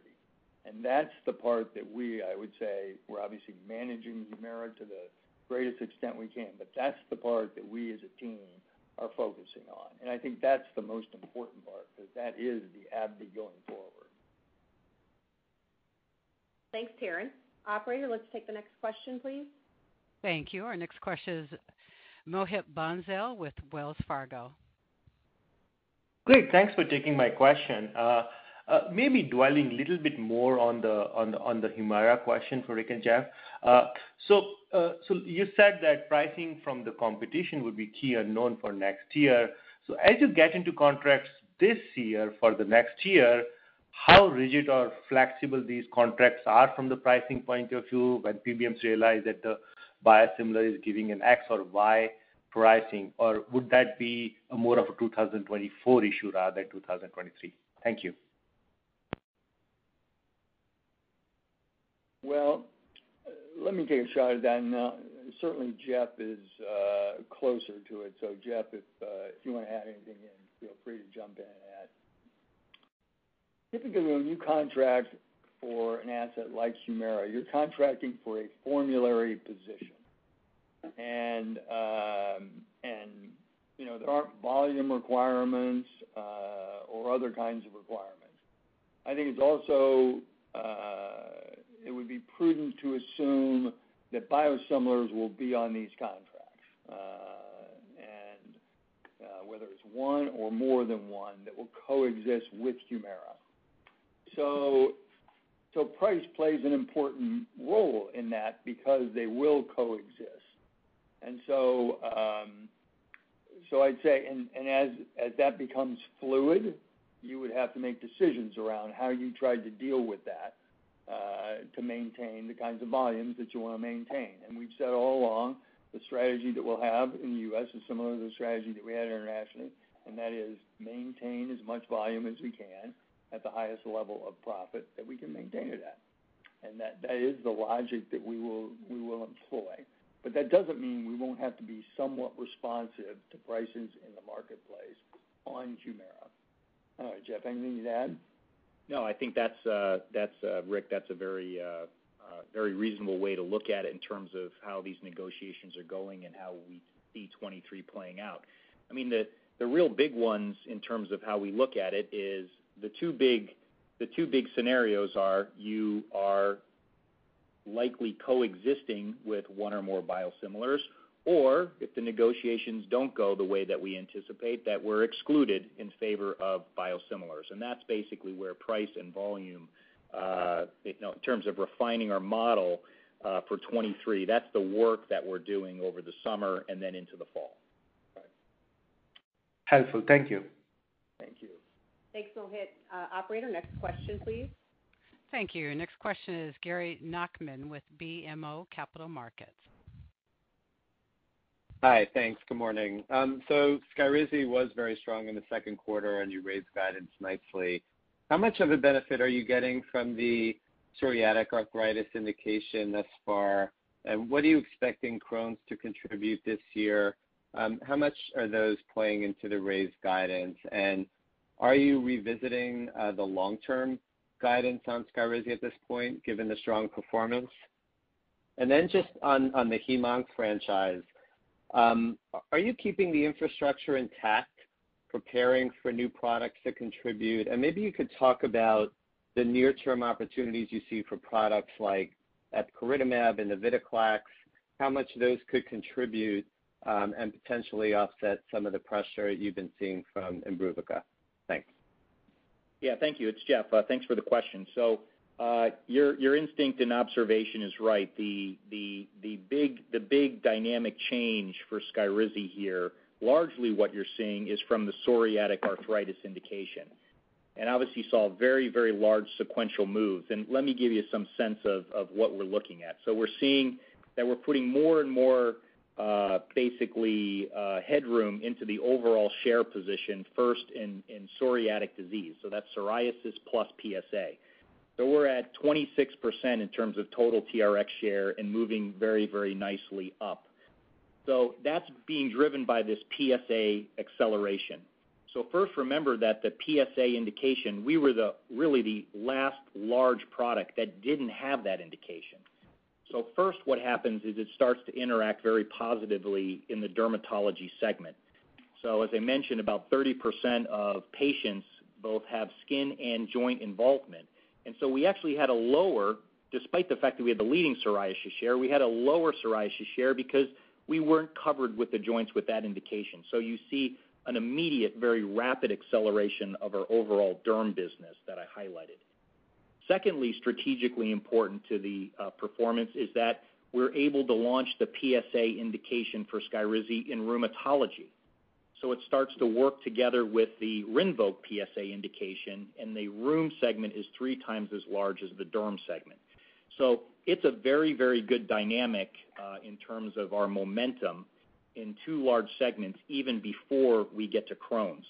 That's the part that we, I would say, we're obviously managing HUMIRA to the greatest extent we can, but that's the part that we as a team are focusing on. And I think that's the most important part, because that is the AbbVie going forward. Thanks, Terence. Operator, let's take the next question, please. Thank you. Our next question is Mohit Bansal with Wells Fargo. Great. Thanks for taking my question. Uh, uh, maybe dwelling a little bit more on the HUMIRA question for Rick and Jeff. Uh, so you said that pricing from the competition would be key unknown for next year. So as you get into contracts this year for the next year, how rigid or flexible these contracts are from the pricing point of view when PBMs realize that the biosimilar is giving an X or Y pricing? Or would that be more of a 2024 issue rather than 2023? Thank you. Well, let me take a shot at that. Uh, certainly Jeff is uh, closer to it. So Jeff, if uh, you want to add anything in, feel free to jump in and add. Typically, when you contract for an asset like HUMIRA, you're contracting for a formulary position. And um, there aren't volume requirements uh, or other kinds of requirements. I think it's also uh, it would be prudent to assume that biosimilars will be on these contracts, uh, And whether it's one or more than one that will coexist with HUMIRA. So price plays an important role in that because they will coexist. And so, um, so I'd say, and, and as as that becomes fluid, you would have to make decisions around how you try to deal with that to maintain the kinds of volumes that you want to maintain. And we've said all along, the strategy that we'll have in the U.S. is similar to the strategy that we had internationally, and that is maintain as much volume as we can at the highest level of profit that we can maintain it at. And that, that is the logic that we will employ. But that doesn't mean we won't have to be somewhat responsive to prices in the marketplace on HUMIRA. All right, Jeff, anything you'd add? No, I think, that's, uh, uh, Rick, that's a uh, very reasonable way to look at it in terms of how these negotiations are going and how we see 2023 playing out. I mean, the, the real big ones in terms of how we look at it is the two big the two big scenarios are you are likely coexisting with one or more biosimilars, or if the negotiations don't go the way that we anticipate, that we're excluded in favor of biosimilars. And that's basically where price and volume, uh, in terms of refining our model uh, for 2023, that's the work that we're doing over the summer and then into the fall. Helpful. Thank you. Thank you. Thanks, Mohit. Operator, next question, please. Thank you. Next question is Gary Nachman with BMO Capital Markets. Hi. Thanks. Good morning. Um, so Skyrizi was very strong in the second quarter, and you raised guidance nicely. How much of a benefit are you getting from the psoriatic arthritis indication thus far? And what are you expecting Crohn's to contribute this year? How much are those playing into the raised guidance? Are you revisiting uh, the long-term guidance on SKYRIZI at this point, given the strong performance? And then just on the hem/onc franchise, um, are you keeping the infrastructure intact, preparing for new products to contribute? And maybe you could talk about the near-term opportunities you see for products like epcoritamab and navitoclax, how much those could contribute, um, and potentially offset some of the pressure you've been seeing from IMBRUVICA. Yeah, thank you. It's Jeff. Thanks for the question. So uh your your instinct and observation is right. The the the big the big dynamic change for SKYRIZI here, largely what you're seeing is from the psoriatic arthritis indication. And obviously saw very very large sequential moves. And let me give you some sense of what we're looking at. So we're seeing that we're putting more and more Uh, basically uh, headroom into the overall share position first in psoriatic disease. So that's psoriasis plus PsA. So we're at 26% in terms of total TRx share and moving very very nicely up. So that's being driven by this PsA acceleration. First, remember that the PsA indication, we were the really the last large product that didn't have that indication. First, what happens is it starts to interact very positively in the dermatology segment. So as I mentioned, about 30% of patients both have skin and joint involvement. And so we actually had a lower, despite the fact that we had the leading psoriasis share, we had a lower psoriasis share because we weren't covered with the joints with that indication. So you see an immediate, very rapid acceleration of our overall derm business that I highlighted. Secondly, strategically important to the uh, performance is that we're able to launch the PsA indication for SKYRIZI in rheumatology. So it starts to work together with the RINVOQ PsA indication, and the rheum segment is three times as large as the derm segment. So it's a very very good dynamic uh, in terms of our momentum in two large segments, even before we get to Crohn's.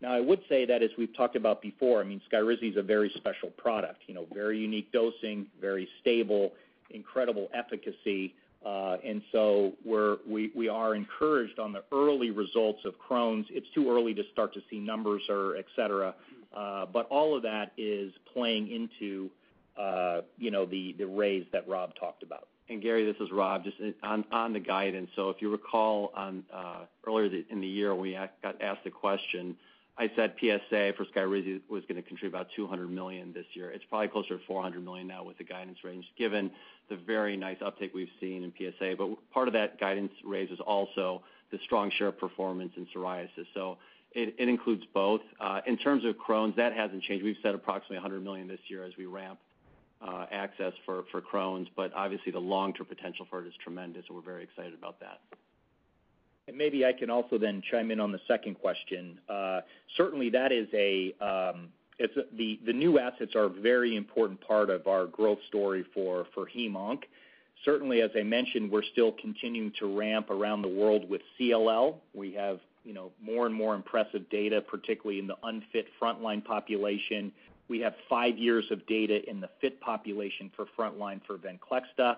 Now, I would say that as we've talked about before, I mean, SKYRIZI is a very special product. You know, very unique dosing, very stable, incredible efficacy. And so we are encouraged on the early results of Crohn's. It's too early to start to see numbers or et cetera. But all of that is playing into uh, you know, the raise that Rob talked about. And Gary, this is Rob. Just on the guidance. So if you recall uh, earlier in the year, we got asked the question, I said PsA for SKYRIZI was going to contribute about 200 million this year. It's probably closer to 400 million now with the guidance range, given the very nice uptake we've seen in PsA. But part of that guidance raise is also the strong share performance in psoriasis. So it includes both. Uh, in terms of Crohn's, that hasn't changed. We've said approximately 100 million this year as we ramp uh, access for Crohn's, but obviously the long-term potential for it is tremendous, and we're very excited about that. Maybe I can also then chime in on the second question. Uh, certainly, that is um, a the the new assets are a very important part of our growth story for hem/onc. Certainly, as I mentioned, we're still continuing to ramp around the world with CLL. We have you know, more and more impressive data, particularly in the unfit frontline population. We have five years of data in the fit population for frontline for VENCLEXTA.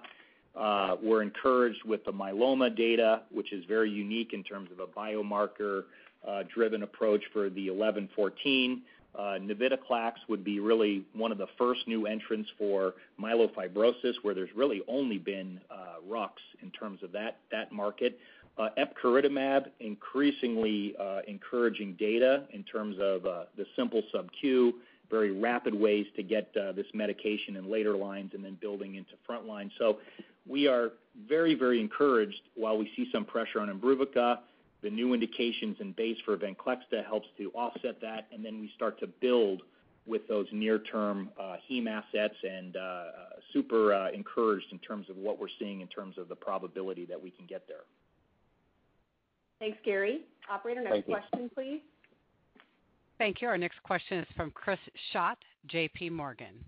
Uh, we're encouraged with the myeloma data, which is very unique in terms of a biomarker-driven uh, approach for the 1114. Uh, navitoclax would be really one of the first new entrants for myelofibrosis, where there's really only been Rux in terms of that market. epcoritamab, increasingly encouraging data in terms of the simple sub-Q, very rapid ways to get this medication in later lines and then building into frontline. We are very very encouraged while we see some pressure on IMBRUVICA. The new indications and base for VENCLEXTA helps to offset that, and then we start to build with those near-term uh, heme assets and uh, super uh, encouraged in terms of what we're seeing in terms of the probability that we can get there. Thanks, Gary. Operator, next question, please. Thank you. Our next question is from Chris Schott, JPMorgan.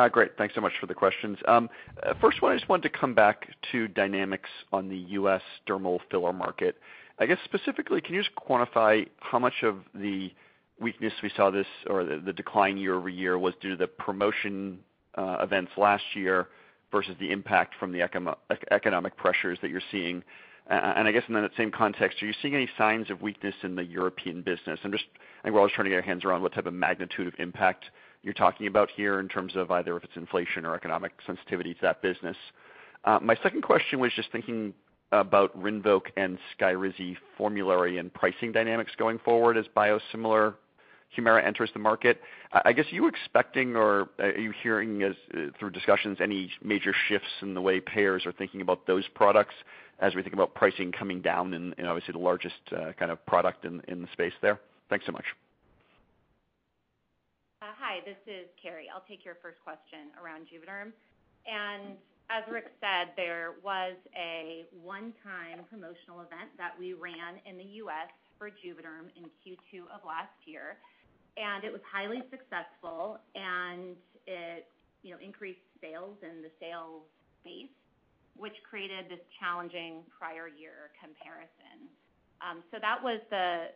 Uh, great. Thanks so much for the questions. Um, uh, first one, I just wanted to come back to dynamics on the U.S. dermal filler market. I guess specifically, can you just quantify how much of the weakness we saw this or the decline year-over-year was due to the promotion uh, events last year versus the impact from the economic pressures that you're seeing? Uh and I guess in that same context, are you seeing any signs of weakness in the European business? I'm just, I think we're always trying to get our hands around what type of magnitude of impact you're talking about here in terms of either if it's inflation or economic sensitivity to that business. Uh, my second question was just thinking about RINVOQ and SKYRIZI formulary and pricing dynamics going forward as biosimilar HUMIRA enters the market. I guess, are you expecting or are you hearing as uh, through discussions any major shifts in the way payers are thinking about those products as we think about pricing coming down and obviously the largest uh, kind of product in the space there? Thanks so much. Hi, this is Carrie. I'll take your first question around JUVÉDERM. And as Rick said, there was a one-time promotional event that we ran in the U.S. for JUVÉDERM in Q2 of last year, and it was highly successful, and it, increased sales in the sales base, which created this challenging prior year comparison. Um so that was the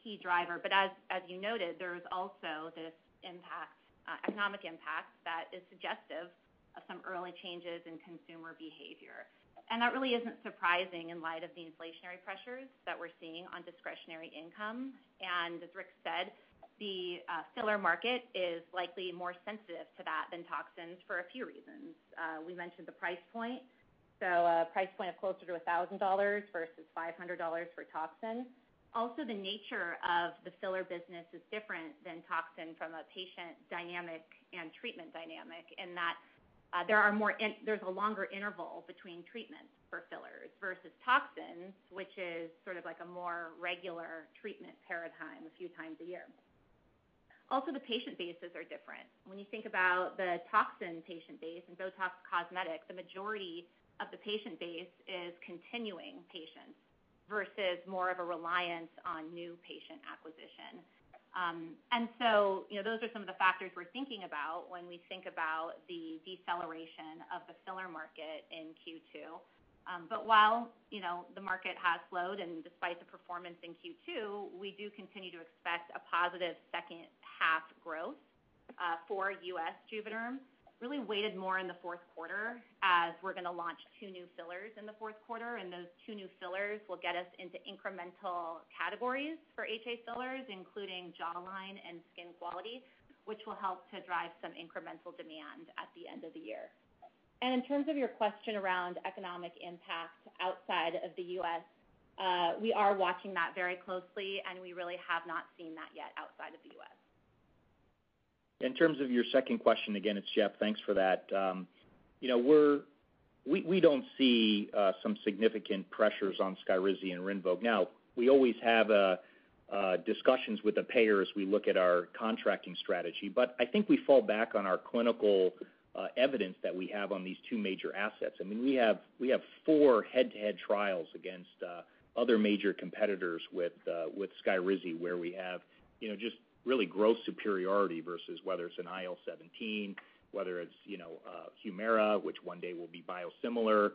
key driver. But as you noted, there was also this impact, uh, economic impact that is suggestive of some early changes in consumer behavior. And that really isn't surprising in light of the inflationary pressures that we're seeing on discretionary income. And as Rick said, the uh, filler market is likely more sensitive to that than toxins for a few reasons. Uh, we mentioned the price point. So a price point of closer to $1,000 versus $500 for toxin. Also, the nature of the filler business is different than toxin from a patient dynamic and treatment dynamic in that, uh there are more there's a longer interval between treatments for fillers versus toxins, which is sort of like a more regular treatment paradigm a few times a year. Also, the patient bases are different. When you think about the toxin patient base in BOTOX Cosmetic, the majority of the patient base is continuing patients versus more of a reliance on new patient acquisition. Um and so, you know, those are some of the factors we're thinking about when we think about the deceleration of the filler market in Q2. While, you know, the market has slowed and despite the performance in Q2, we do continue to expect a positive second half growth for U.S. JUVÉDERM, really weighted more in the fourth quarter as we're gonna launch two new fillers in the fourth quarter, and those two new fillers will get us into incremental categories for HA fillers, including jawline and skin quality, which will help to drive some incremental demand at the end of the year. And in terms of your question around economic impact outside of the U.S., uh, we are watching that very closely, and we really have not seen that yet outside of the U.S. In terms of your second question, again, it's Jeff. Thanks for that. Um, you know, we don't see uh, some significant pressures on SKYRIZI and RINVOQ. Now, we always have uh, discussions with the payers. We look at our contracting strategy. But I think we fall back on our clinical uh, evidence that we have on these two major assets. I mean, we have four head-to-head trials against other major competitors with with SKYRIZI, where we have, you know, just really gross superiority versus whether it's an IL-17, whether it's, you know, HUMIRA, which one day will be biosimilar,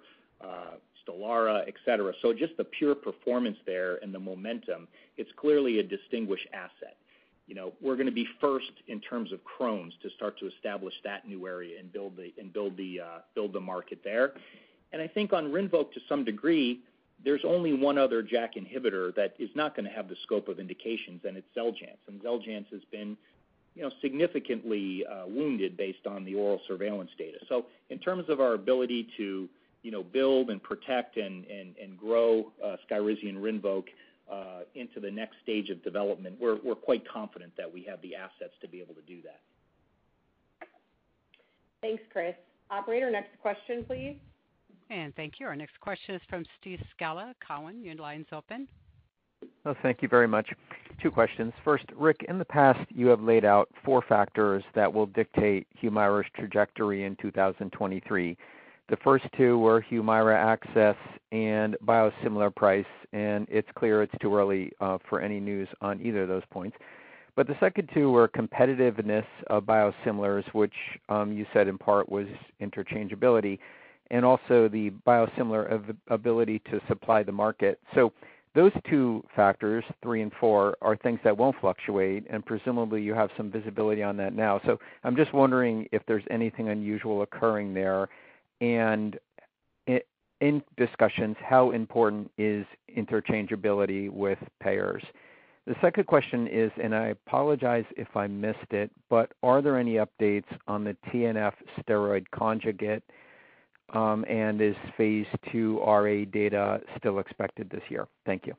STELARA, et cetera. So just the pure performance there and the momentum, it's clearly a distinguished asset. You know, we're gonna be first in terms of Crohn's to start to establish that new area and build the and build the uh build the market there. And I think on RINVOQ, to some degree, there's only one other JAK inhibitor that is not gonna have the scope of indications, and it's XELJANZ. And Xeljanz has been, you know, significantly uh, wounded based on the oral surveillance data. So in terms of our ability to, you know, build and protect and grow uh, SKYRIZI and RINVOQ uh, into the next stage of development, we're quite confident that we have the assets to be able to do that. Thanks, Chris. Operator, next question, please. And thank you. Our next question is from Steve Scala, Cowen. Your line's open. Oh, thank you very much. Two questions. First, Rick, in the past, you have laid out four factors that will dictate HUMIRA's trajectory in 2023. The first two were HUMIRA access and biosimilar price, and it's clear it's too early uh, for any news on either of those points. But the second two were competitiveness of biosimilars, which um, you said in part was interchangeability, and also the biosimilar ability to supply the market. So those two factors, three and four, are things that won't fluctuate, and presumably you have some visibility on that now. So I'm just wondering if there's anything unusual occurring there. And in discussions, how important is interchangeability with payers? The second question is, and I apologize if I missed it, but are there any updates on the TNF steroid conjugate, Um, and is phase II RA data still expected this year? Thank you.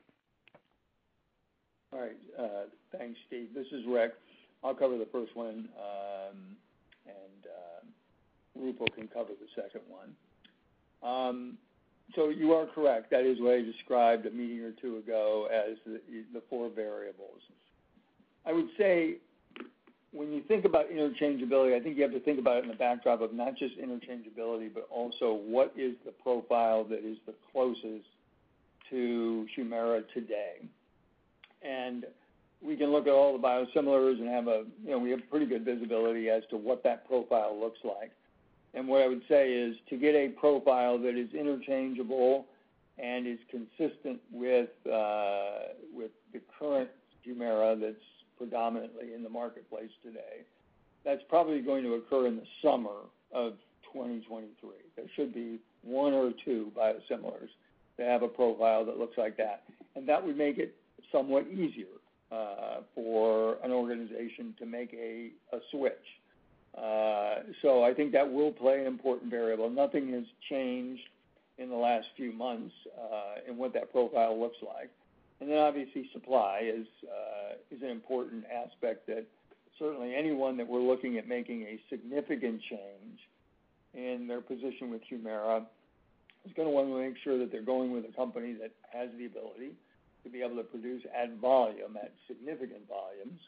All right. Uh, thanks, Steve. This is Rick. I'll cover the first one, um, and uh, Roopal can cover the second one. Um so you are correct. That is what I described a meeting or two ago as the four variables. I would say when you think about interchangeability, I think you have to think about it in the backdrop of not just interchangeability, but also what is the profile that is the closest to HUMIRA today. And we can look at all the biosimilars and have a, you know, we have pretty good visibility as to what that profile looks like. And what I would say is to get a profile that is interchangeable and is consistent with uh with the current HUMIRA that's predominantly in the marketplace today, that's probably going to occur in the summer of 2023. There should be one or two biosimilars that have a profile that looks like that. And that would make it somewhat easier for an organization to make a switch. Uh so I think that will play an important variable. Nothing has changed in the last few months in what that profile looks like. And then obviously supply uh, is an important aspect that certainly anyone that we're looking at making a significant change in their position with HUMIRA is gonna wanna make sure that they're going with a company that has the ability to be able to produce at volume, at significant volumes,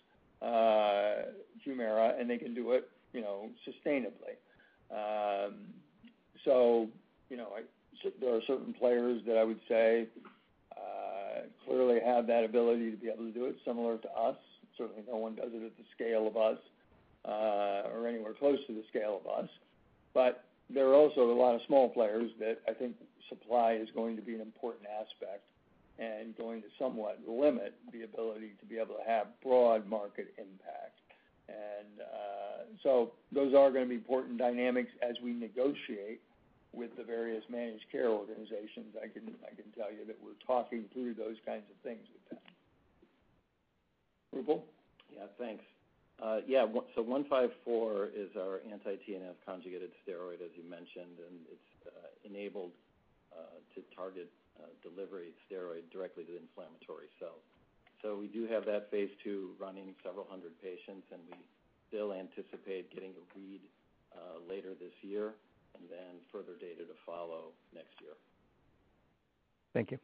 uh, HUMIRA, and they can do it, you know, sustainably. Um, so, you know, there are certain players that I would say clearly have that ability to be able to do it similar to us. Certainly, no one does it at the scale of us, uh, or anywhere close to the scale of us. But there are also a lot of small players that I think supply is going to be an important aspect and going to somewhat limit the ability to be able to have broad market impact. And uh, so those are gonna be important dynamics as we negotiate with the various managed care organizations. I can tell you that we're talking through those kinds of things with them. Roopal? Yeah, thanks. Uh, ABBV-154 is our anti-TNF conjugated steroid, as you mentioned, and it's uh, enabled uh, to target delivery steroid directly to the inflammatory cells. So we do have that phase II running several hundred patients, and we still anticipate getting a read later this year and then further data to follow next year. Thank you.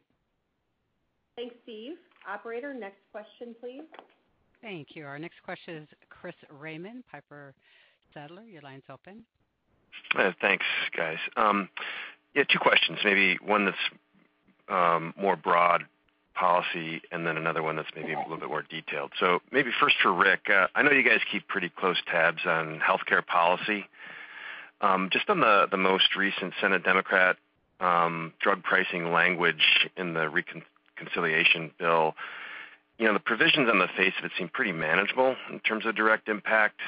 Thanks, Steve. Operator, next question, please. Thank you. Our next question is Chris Raymond, Piper Sandler. Your line's open. Uh, thanks, guys. Um, yeah, two questions, maybe one that's um, more broad policy and then another one that's maybe a little bit more detailed. So maybe first for Rick. Uh, I know you guys keep pretty close tabs on healthcare policy. Um, just on the most recent Senate Democrat um, drug pricing language in the reconciliation bill, you know, the provisions on the face of it seem pretty manageable in terms of direct impact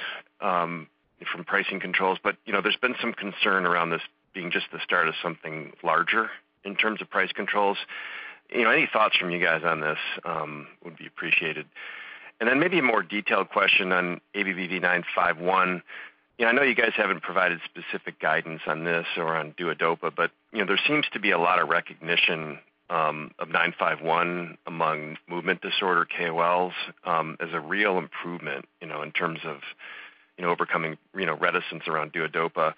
um, from pricing controls. But you know, there's been some concern around this being just the start of something larger in terms of price controls. You know, any thoughts from you guys on this would be appreciated. And then maybe a more detailed question on ABBV-951. Know, I know you guys haven't provided specific guidance on this or on DUODOPA, but, you know, there seems to be a lot of recognition um, of 951 among movement disorder KOLs um, as a real improvement, you know, in terms of, you know, overcoming, you know, reticence around DUODOPA.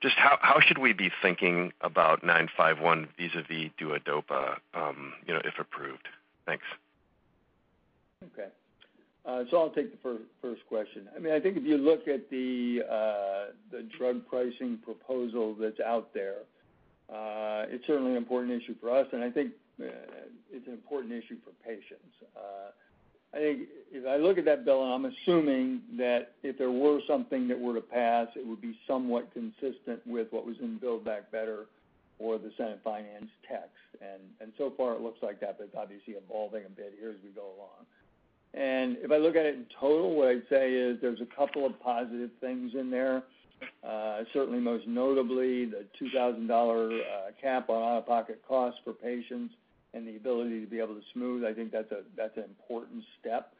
Just how how should we be thinking about 951 vis-a-vis DUODOPA, um, you know, if approved? Thanks. Okay. I'll take the first question. I mean, I think if you look at the uh, drug pricing proposal that's out there, uh, it's certainly an important issue for us, and I think uh, it's an important issue for patients. I think if I look at that bill, and I'm assuming that if there were something that were to pass, it would be somewhat consistent with what was in Build Back Better or the Senate Finance text. And so far, it looks like that, but it's obviously evolving a bit here as we go along. And if I look at it in total, what I'd say is there's a couple of positive things in there. Uh, certainly, most notably, the $2,000 uh, cap on out-of-pocket costs for patients and the ability to be able to smooth. I think that's an important step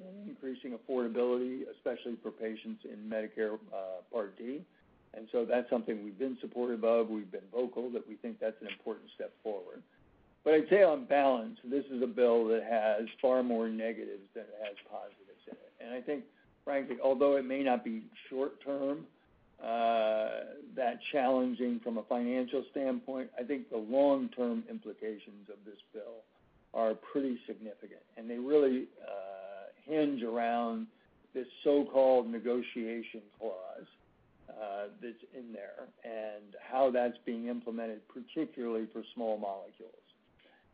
in increasing affordability, especially for patients in Medicare uh, Part D. And so that's something we've been supportive of. We've been vocal that we think that's an important step forward. But I'd say on balance, this is a bill that has far more negatives than it has positives in it. And I think, frankly, although it may not be short-term uh, that challenging from a financial standpoint, I think the long-term implications of this bill are pretty significant. And they really uh, hinge around this so-called negotiation clause uh, that's in there and how that's being implemented, particularly for small molecules.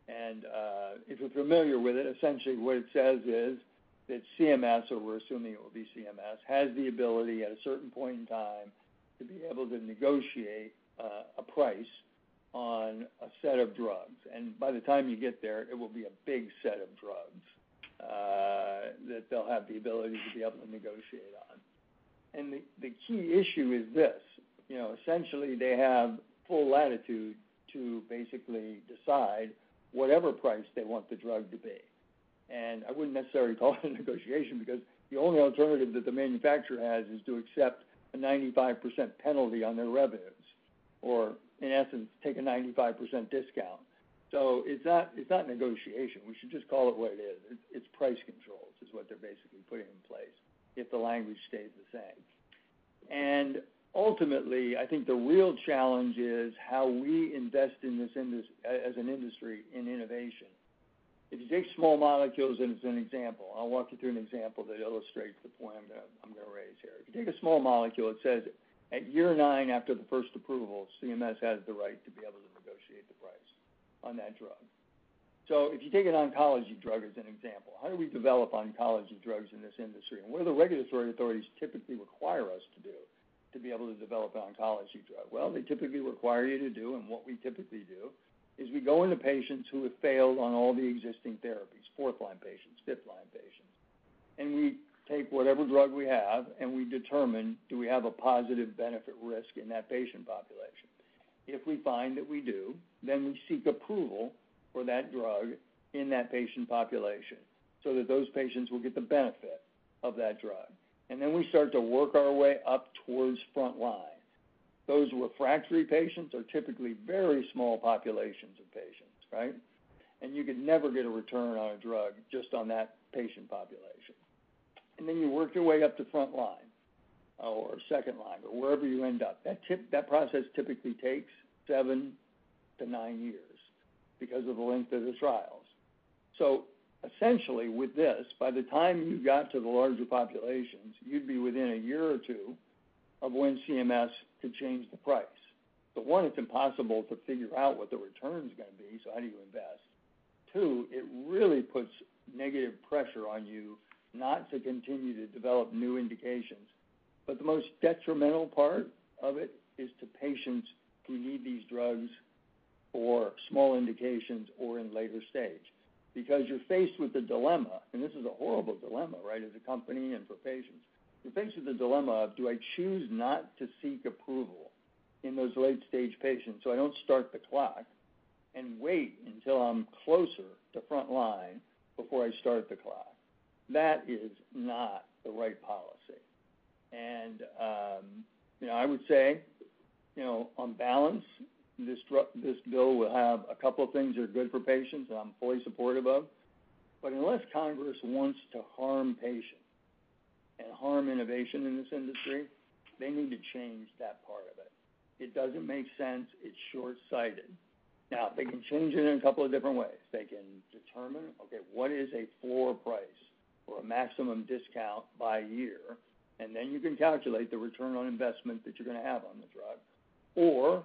And uh, if you're familiar with it, essentially what it says is that CMS, or we're assuming it will be CMS, has the ability at a certain point in time to be able to negotiate uh, a price on a set of drugs. And by the time you get there, it will be a big set of drugs uh, that they'll have the ability to be able to negotiate on. And the key issue is this: you know, essentially, they have full latitude to basically decide whatever price they want the drug to be. And I wouldn't necessarily call it a negotiation because the only alternative that the manufacturer has is to accept a 95% penalty on their revenues or, in essence, take a 95% discount. So it's not it's not negotiation. We should just call it what it is. It's price controls is what they're basically putting in place if the language stays the same. And ultimately, I think the real challenge is how we invest in this as an industry in innovation. If you take small molecules as an example, I'll walk you through an example that illustrates the point I'm going to raise here. If you take a small molecule, it says at year nine after the first approval, CMS has the right to be able to negotiate the price on that drug. So if you take an oncology drug as an example, how do we develop oncology drugs in this industry? And what do the regulatory authorities typically require us to do to be able to develop an oncology drug? Well, they typically require you to do, and what we typically do is we go into patients who have failed on all the existing therapies, fourth-line patients, fifth-line patients, and we take whatever drug we have and we determine do we have a positive benefit risk in that patient population. If we find that we do, then we seek approval for that drug in that patient population so that those patients will get the benefit of that drug. And then we start to work our way up towards front line. Those refractory patients are typically very small populations of patients, right? And you could never get a return on a drug just on that patient population. And then you work your way up to front line or second line or wherever you end up. That process typically takes seven to nine years because of the length of the trials. So essentially, with this, by the time you got to the larger populations, you'd be within a year or two of when CMS could change the price. But one, it's impossible to figure out what the return is going to be, so how do you invest? Two, it really puts negative pressure on you not to continue to develop new indications. But the most detrimental part of it is to patients who need these drugs for small indications or in later stage because you're faced with the dilemma, and this is a horrible dilemma, right, as a company and for patients. You're faced with the dilemma of, do I choose not to seek approval in those late-stage patients so I don't start the clock and wait until I'm closer to front line before I start the clock? That is not the right policy. And um, you know, I would say, you know, on balance, this bill will have a couple of things that are good for patients that I'm fully supportive of. But unless Congress wants to harm patients and harm innovation in this industry, they need to change that part of it. It doesn't make sense. It's short-sighted. Now, they can change it in a couple of different ways. They can determine, okay, what is a floor price or a maximum discount by year, and then you can calculate the return on investment that you're going to have on the drug. Or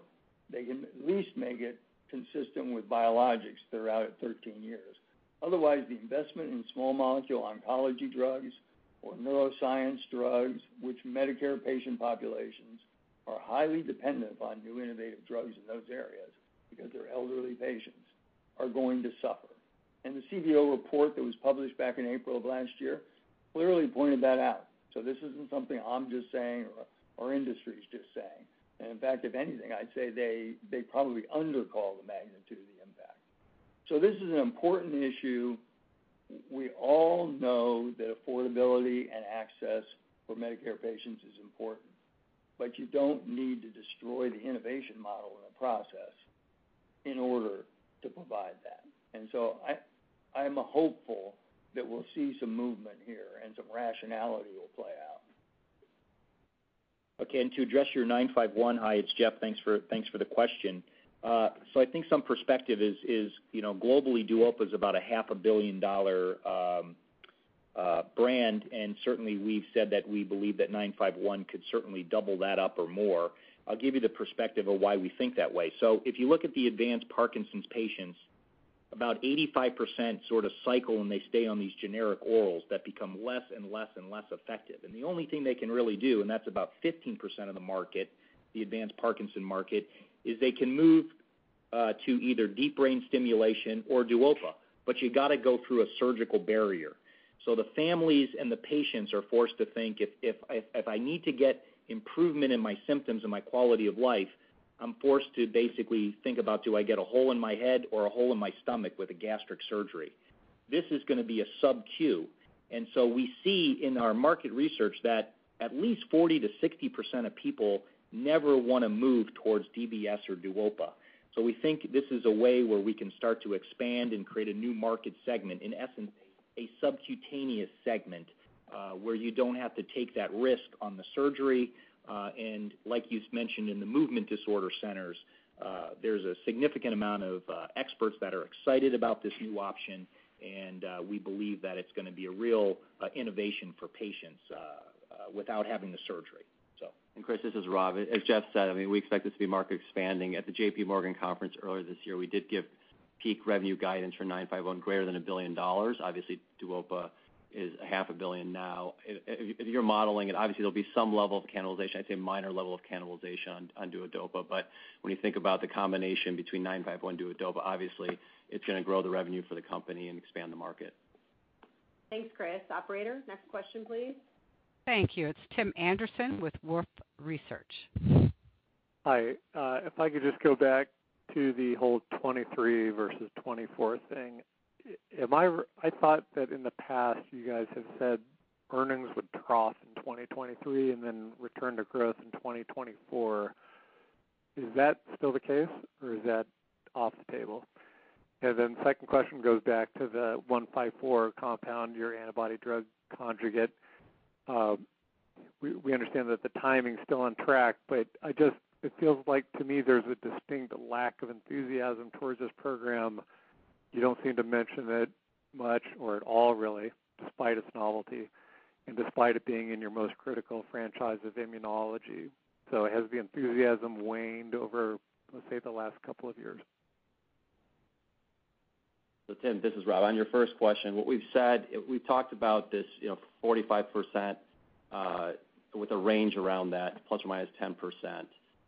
they can at least make it consistent with biologics that are out at 13 years. Otherwise, the investment in small molecule oncology drugs or neuroscience drugs, which Medicare patient populations are highly dependent upon new innovative drugs in those areas because they're elderly patients, are going to suffer. And the CBO report that was published back in April of last year clearly pointed that out. So this isn't something I'm just saying or our industry's just saying. In fact, if anything, I'd say they probably undercall the magnitude of the impact. So this is an important issue. We all know that affordability and access for Medicare patients is important, but you don't need to destroy the innovation model in the process in order to provide that. And so I'm hopeful that we'll see some movement here and some rationality will play out. Okay. And to address your 951, hi, it's Jeff. Thanks for thanks for the question. Uh so I think some perspective is, is, you know, globally, DUOPA is about a half a billion-dollar brand, and certainly we've said that we believe that 951 could certainly double that up or more. I'll give you the perspective of why we think that way. So if you look at the advanced Parkinson's patients, about 85% sort of cycle, and they stay on these generic orals that become less and less and less effective. And the only thing they can really do, and that's about 15% of the market, the advanced Parkinson market, is they can move uh, to either deep brain stimulation or DUOPA, but you got to go through a surgical barrier. So the families and the patients are forced to think, if I need to get improvement in my symptoms and my quality of life, I'm forced to basically think about, do I get a hole in my head or a hole in my stomach with a gastric surgery? This is going to be a sub-Q. And so we see in our market research that at least 40 to 60% of people never want to move towards DBS or DUOPA. So we think this is a way where we can start to expand and create a new market segment, in essence, a subcutaneous segment, uh, where you don't have to take that risk on the surgery. Like you mentioned in the movement disorder centers, there's a significant amount of uh, experts that are excited about this new option, and uh, we believe that it's going to be a real uh, innovation for patients without having the surgery. So and Chris, this is Rob. As Jeff said, I mean we expect this to be market expanding. At the JPMorgan conference earlier this year, we did give peak revenue guidance for 951 greater than $1 billion. Obviously, DUOPA is a half a billion now. If you're modeling it, obviously, there'll be some level of cannibalization. I'd say minor level of cannibalization on DUOPA. When you think about the combination between 951 and DUOPA, obviously, it's going to grow the revenue for the company and expand the market. Thanks, Chris. Operator, next question, please. Thank you. It's Tim Anderson with Wolfe Research. Hi. Uh, if I could just go back to the whole 2023 versus 2024 thing. I thought that in the past, you guys have said earnings would trough in 2023 and then return to growth in 2024. Is that still the case, or is that off the table? And then Second question goes back to the 154 compound, your antibody drug conjugate. Uh, we understand that the timing's still on track, but it feels like to me there's a distinct lack of enthusiasm towards this program. You don't seem to mention it much or at all, really, despite its novelty and despite it being in your most critical franchise of immunology. So has the enthusiasm waned over, let's say, the last couple of years? So Tim, this is Rob. On your first question, what we've said, we've talked about this you know, 45% uh, with a range around that, ±10%,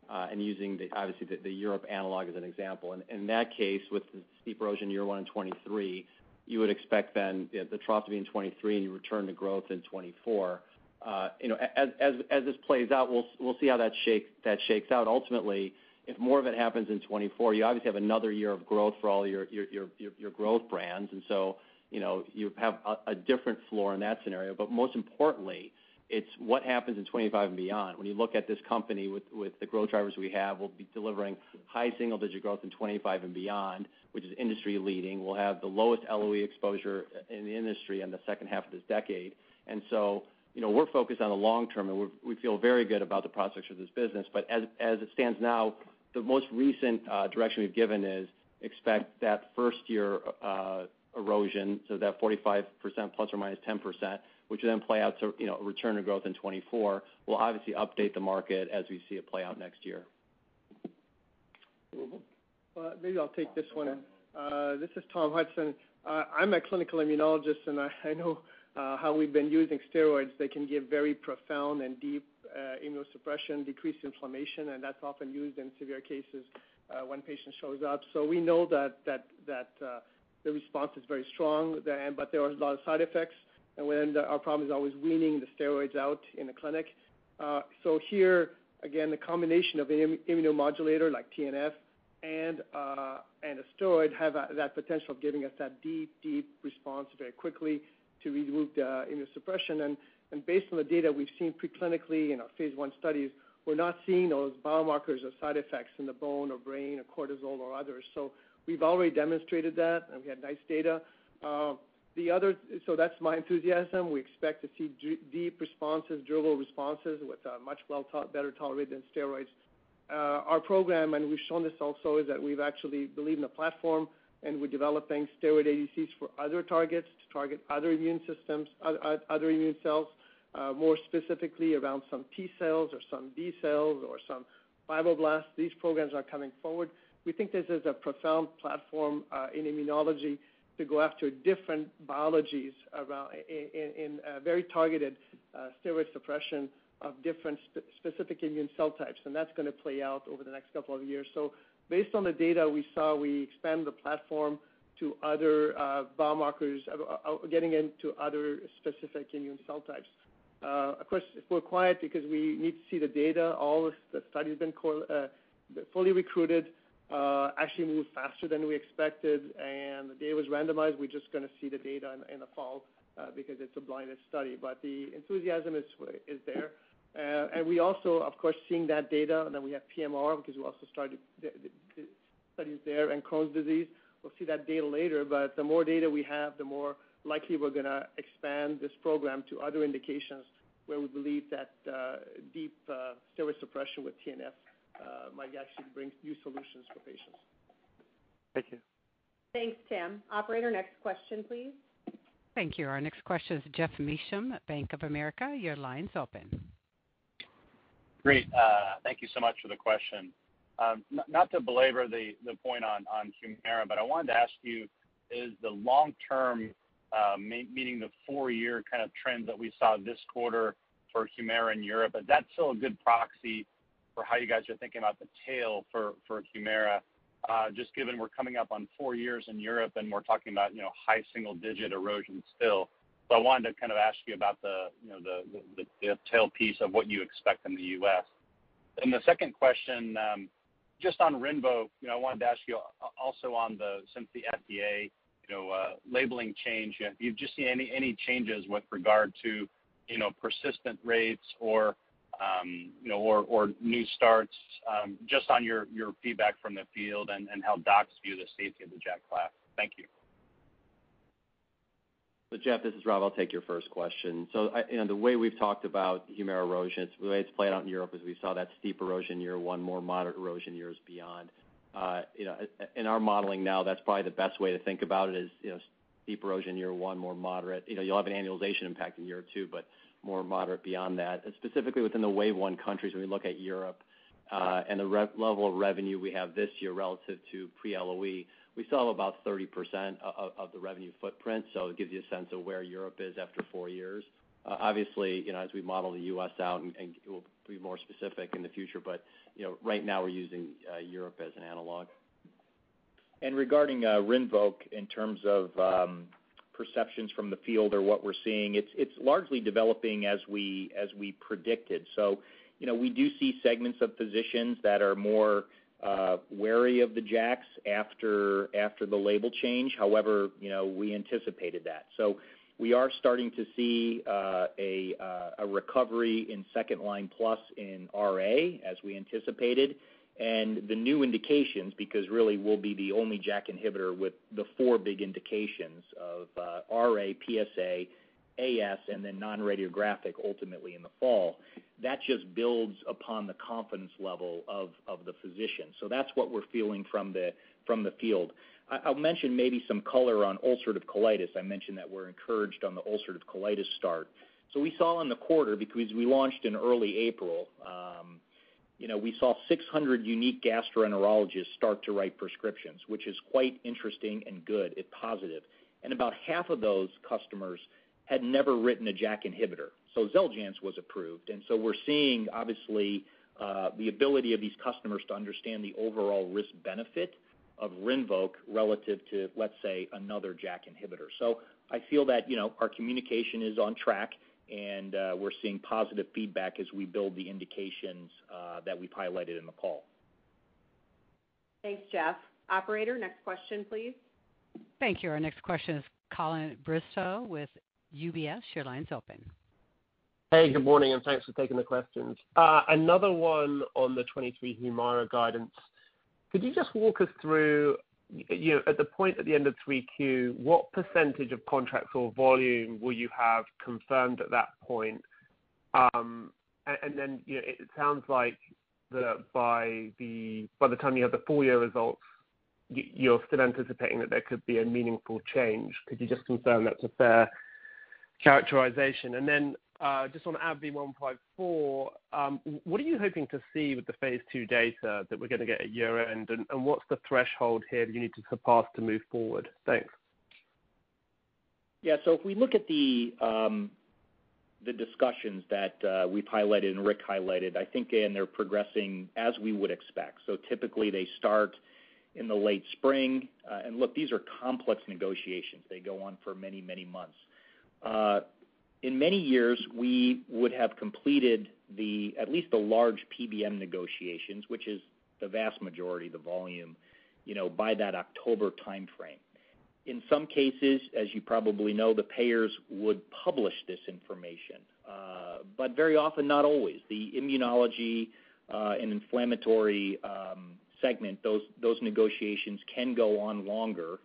Uh, and using, obviously, the Europe analog as an example. And in that case, with the steep erosion year one in 2023, you would expect then the trough to be in 2023 and you return to growth in 2024. Uh, as as as this plays out, we'll we'll see how that shakes that shakes out. Ultimately, if more of it happens in 2024, you obviously have another year of growth for all your your your your your growth brands. And so, you know, you have a different floor in that scenario. But most importantly, it's what happens in 2025 and beyond. When you look at this company with the growth drivers we have, we'll be delivering high single-digit growth in 2025 and beyond, which is industry leading. We'll have the lowest LOE exposure in the industry in the second half of this decade. And so, you know, we're focused on the long term, and we feel very good about the prospects for this business. But as as it stands now, the most recent uh, direction we've given is expect that first-year uh, erosion, so that 45% ±10%, which will then play out to you know, return to growth in 2024. We'll obviously update the market as we see it play out next year. Maybe I'll take this one. Uh, this is Tom Hudson. Uh, I'm a clinical immunologist, and I know uh, how we've been using steroids. They can give very profound and deep immunosuppression, decreased inflammation, and that's often used in severe cases when patient shows up. So we know that that that uh the response is very strong, but there are a lot of side effects, Uh, our problem is always weaning the steroids out in the clinic. Uh so here, again, the combination of an immunomodulator like TNF uh, and a steroid have uh, that potential of giving us that deep deep response very quickly to remove the immunosuppression. Based on the data we've seen pre-clinically in our phase I studies, we're not seeing those biomarkers or side effects in the bone or brain or cortisol or others. So we've already demonstrated that, and we had nice data. The other so that's my enthusiasm. We expect to see deep responses, durable responses with much better tolerated than steroids. Uh, our program, and we've shown this also, is that we've actually believe in the platform, and we're developing steroid ADCs for other targets to target other immune systems, other immune cells, uh, more specifically around some T cells or some B cells or some fibroblasts. These programs are coming forward. We think this is a profound platform uh, in immunology to go after different biologies around in very targeted uh, steroid suppression of different specific immune cell types, and that's going to play out over the next couple of years. So based on the data we saw, we expand the platform to other uh, biomarkers, uh, getting into other specific immune cell types. Of course, we're quiet because we need to see the data. All the study's been fully recruited, Uh, actually moved faster than we expected, and the data was randomized. We're just going to see the data in the fall uh, because it's a blinded study. But the enthusiasm is is there. Uh and we also, of course, seeing that data, and then we have PMR because we also started studies there and Crohn's disease. We'll see that data later, but the more data we have, the more likely we're going to expand this program to other indications where we believe that uh, deep steroid suppression with TNF Uh, might actually bring new solutions for patients. Thank you. Thanks, Tim. Operator, next question, please. Thank you. Our next question is Geoff Meacham at Bank of America. Your line's open. Great. Uh, thank you so much for the question. Um, not to belabor the point on HUMIRA, but I wanted to ask you, is the long-term, uh, meaning the four-year kind of trend that we saw this quarter for HUMIRA in Europe, is that still a good proxy for how you guys are thinking about the tail for HUMIRA? Uh, just given we're coming up on four years in Europe, and we're talking about high single-digit erosion still. So I wanted to kind of ask you about the tail piece of what you expect in the U.S. And the second question, um, just on RINVOQ, I wanted to ask you also on the, since the FDA uh, labeling change, have you just seen any changes with regard to persistent rates or Um, new starts, um, just on your feedback from the field and how docs view the safety of the JAK class? Thank you. Geoff, this is Rob. I'll take your first question. So, the way we've talked about HUMIRA erosion, the way it's played out in Europe is we saw that steep erosion year one, more moderate erosion years beyond. Uh, in our modeling now, that's probably the best way to think about it is steep erosion year one, more moderate. You'll have an annualization impact in year two, but more moderate beyond that. Specifically within the wave one countries, when we look at Europe, uh, and the level of revenue we have this year relative to pre-LOE, we still have about 30% of the revenue footprint. So it gives you a sense of where Europe is after four years. Uh, obviously, you know, as we model the U.S. out, and we'll be more specific in the future, but you know, right now we're using uh, Europe as an analog. And regarding RINVOQ, in terms of um, perceptions from the field or what we're seeing, it's largely developing as we as we predicted. So you know, we do see segments of physicians that are more uh, wary of the JAKs after after the label change. However, you know, we anticipated that. So we are starting to see uh, a uh, a recovery in second-line plus in RA as we anticipated. And the new indications, because really we'll be the only JAK inhibitor with the four big indications of uh, RA, PsA, AS, and then non-radiographic ultimately in the fall. That just builds upon the confidence level of the physician. So that's what we're feeling from the from the field. I'll mention maybe some color on ulcerative colitis. I mentioned that we're encouraged on the ulcerative colitis start. So we saw in the quarter, because we launched in early April, um, we saw 600 unique gastroenterologists start to write prescriptions, which is quite interesting and good. It's positive. and about half of those customers had never written a JAK inhibitor. So Xeljanz was approved. And so we're seeing, obviously, uh, the ability of these customers to understand the overall risk-benefit of RINVOQ relative to, let's say, another JAK inhibitor. So I feel that you know, our communication is on track, and uh, we're seeing positive feedback as we build the indications uh, that we've highlighted in the call. Thanks, Jeff. Operator, next question, please. Thank you. Our next question is Colin Bristow with UBS. Your line's open. Hey, good morning, and thanks for taking the questions. Uh, another one on the 2023 HUMIRA guidance. Could you just walk us through, at the point at the end of 3Q, what percentage of contracts or volume will you have confirmed at that point? Um, and then, you know, it sounds like by the by the time you have the full year results, you're still anticipating that there could be a meaningful change. Could you just confirm that's a fair characterization? Just on ABBV-154, what are you hoping to see with the phase II data that we're going to get at year-end, and what's the threshold here that you need to surpass to move forward? Thanks. Yeah. So if we look at the um the discussions that we've highlighted and Rick highlighted, I think, they're progressing as we would expect. So typically, they start in the late spring. Uh and look, these are complex negotiations. They go on for many, many months. In many years, we would have completed at least the large PBM negotiations, which is the vast majority of the volume, by that October timeframe. In some cases, as you probably know, the payers would publish this information. Uh, but very often, not always. The immunology and inflammatory segment, those negotiations can go on longer,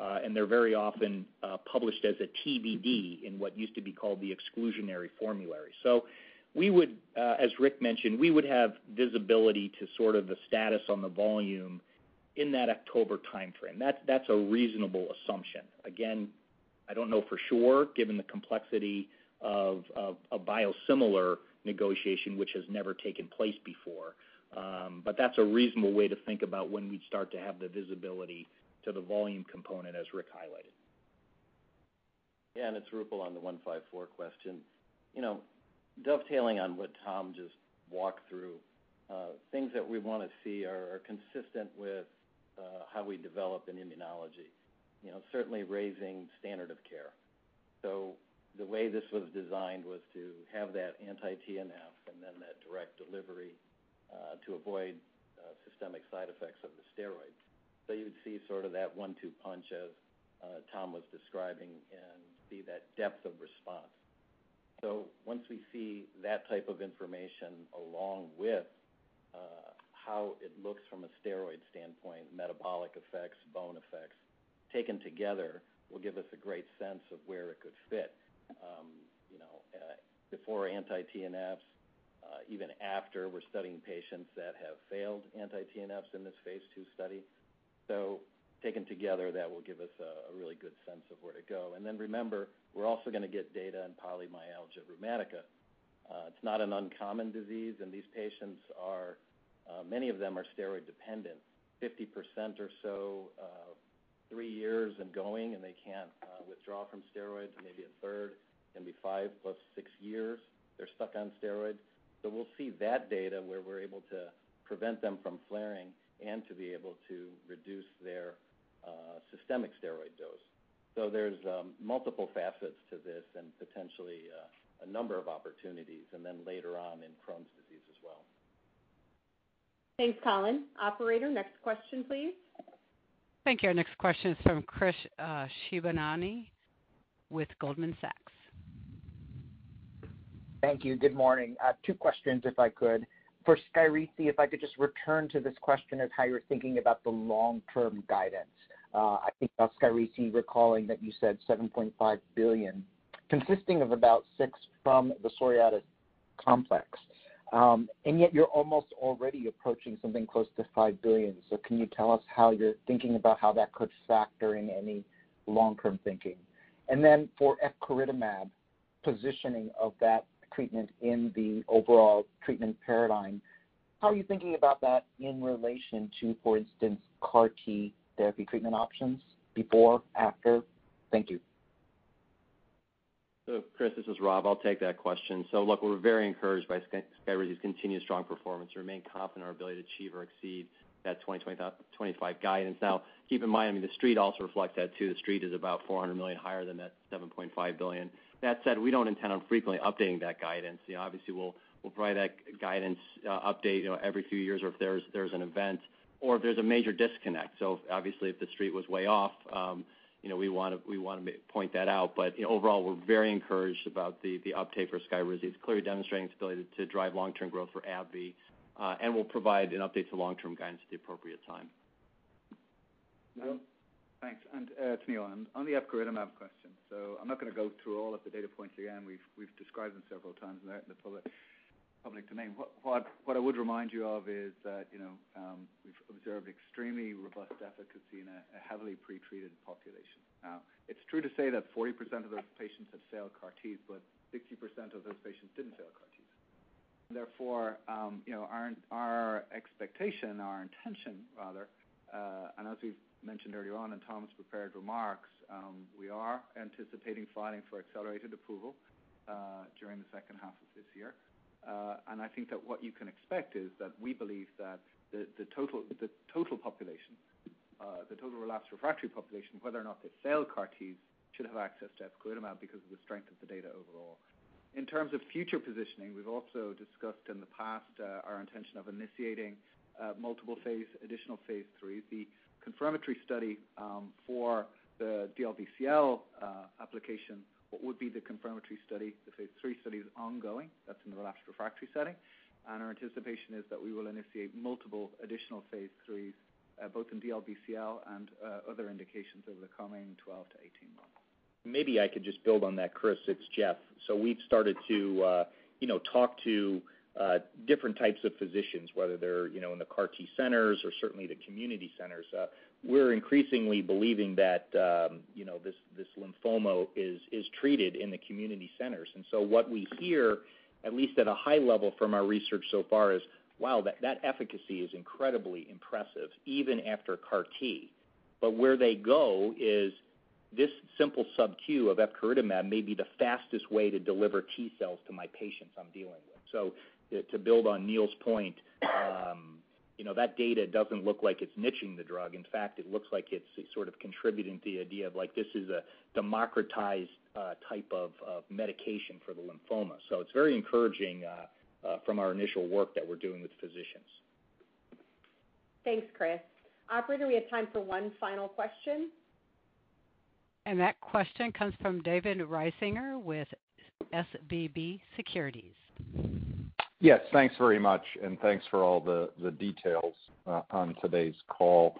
Uh, and they're very often uh, published as a TBD in what used to be called the exclusionary formulary. So we would, uh, as Rick mentioned, we would have visibility to sort of the status on the volume in that October timeframe. That's a reasonable assumption. Again, I don't know for sure, given the complexity of a biosimilar negotiation, which has never taken place before. Um, but that's a reasonable way to think about when we'd start to have the visibility to the volume component, as Rick highlighted. Yeah, and it's Roopal on the 154 question. You know, dovetailing on what Tom just walked through, uh, things that we want to see are consistent with uh, how we develop in immunology. You know, certainly raising standard of care. So the way this was designed was to have that anti-TNF and then that direct delivery uh, to avoid systemic side effects of the steroids. So you would see sort of that one-two punch as uh, Tom was describing and see that depth of response. So once we see that type of information along with uh, how it looks from a steroid standpoint, metabolic effects, bone effects, taken together, will give us a great sense of where it could fit. Um, you know, uh, before anti-TNFs, even after, we're studying patients that have failed anti-TNFs in this phase II study. So taken together, that will give us a really good sense of where to go. And then remember, we're also going to get data on polymyalgia rheumatica. Uh, it's not an uncommon disease, and these patients, are uh many of them are steroid dependent, 50% or so, uh, three years and going, and they can't uh, withdraw from steroids. Maybe a third can be five plus six years they're stuck on steroids. So we'll see that data where we're able to prevent them from flaring and to be able to reduce their uh, systemic steroid dose. So there's um, multiple facets to this and potentially uh, a number of opportunities, and then later on in Crohn's disease as well. Thanks, Colin. Operator, next question, please. Thank you. Our next question is from Chris uh, Shibutani with Goldman Sachs. Thank you. Good morning. Two questions, if I could. For SKYRIZI, if I could just return to this question of how you're thinking about the long-term guidance. I think about SKYRIZI, recalling that you said 7.5 billion, consisting of about $6 billion from the psoriatic complex. Um and yet you're almost already approaching something close to $5 billion. Can you tell us how you're thinking about how that could factor in any long-term thinking? And then for epcoritamab, positioning of that treatment in the overall treatment paradigm, how are you thinking about that in relation to, for instance, CAR T therapy treatment options before, after Thank you. So, Chris, this is Rob. I'll take that question. So, Look, we're very encouraged by SKYRIZI's continued strong performance. We remain confident in our ability to achieve or exceed that 2025 guidance. Now, keep in mind, I mean, the Street also reflects that too. The Street is about 400 million higher than that $7.5 billion. That said, we don't intend on frequently updating that guidance. You know, obviously, we'll provide that guidance uh, update, you know, every few years or if there's an event or if there's a major disconnect. So obviously, if the Street was way off, um, you know, we wanna point that out. You know, overall, we're very encouraged about the uptake for SKYRIZI. It's clearly demonstrating its ability to drive long-term growth for AbbVie, uh, and we'll provide an update to long-term guidance at the appropriate time. Thanks. Uh, it's Neil. On the epcoritamab question, So I'm not gonna go through all of the data points again. We've described them several times in the public domain. What I would remind you of is that, know, um, we've observed extremely robust efficacy in a heavily pretreated population. Now, it's true to say that 40% of those patients have failed CAR Ts, but 60% of those patients didn't fail CAR Ts. Therefore, um, know, our expectation, our intention rather, uh, and as we've mentioned earlier on in Tom's prepared remarks, um, we are anticipating filing for accelerated approval uh, during the second half of this year. Uh and I think that what you can expect is that we believe that the total population, uh, the total relapsed refractory population, whether or not they fail CAR Ts, should have access to epcoritamab because of the strength of the data overall. In terms of future positioning, we've also discussed in the past uh, our intention of initiating multiple phase additional phase IIIs. The confirmatory study um, for the DLBCL uh, application, what would be the confirmatory study, the phase III study is ongoing. That's in the relapsed refractory setting. And our anticipation is that we will initiate multiple additional phase IIIs uh, both in DLBCL and uh, other indications over the coming 12 to 18 months. Maybe I could just build on that, Chris. It's Jeff. So we've started to, you know, talk to different types of physicians, whether they're, you know, in the CAR T centers or certainly the community centers. Uh, we're increasingly believing that, um, you know, this lymphoma is treated in the community centers. And so what we hear, at least at a high level from our research so far, is, wow, that efficacy is incredibly impressive even after CAR T. But where they go is this simple subQ of epcoritamab may be the fastest way to deliver T cells to my patients I'm dealing with. To build on Neil's point, um, you know, that data doesn't look like it's niching the drug. In fact, it looks like it's sort of contributing to the idea of like this is a democratized uh, type of medication for the lymphoma. So it's very encouraging uh, uh, from our initial work that we're doing with physicians. Thanks, Chris. Operator, we have time for one final question. And that question comes from David Risinger with SVB Securities. Yes, thanks very much, and thanks for all the details uh, on today's call.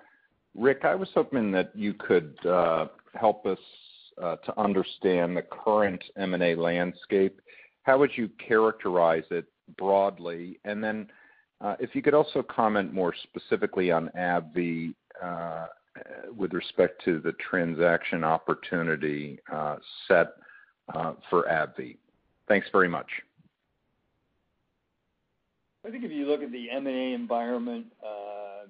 Rick, I was hoping that you could uh, help us uh, to understand the current M&A landscape. How would you characterize it broadly? And then, if you could also comment more specifically on AbbVie with respect to the transaction opportunity set for AbbVie. Thanks very much. I think if you look at the M&A environment, uh,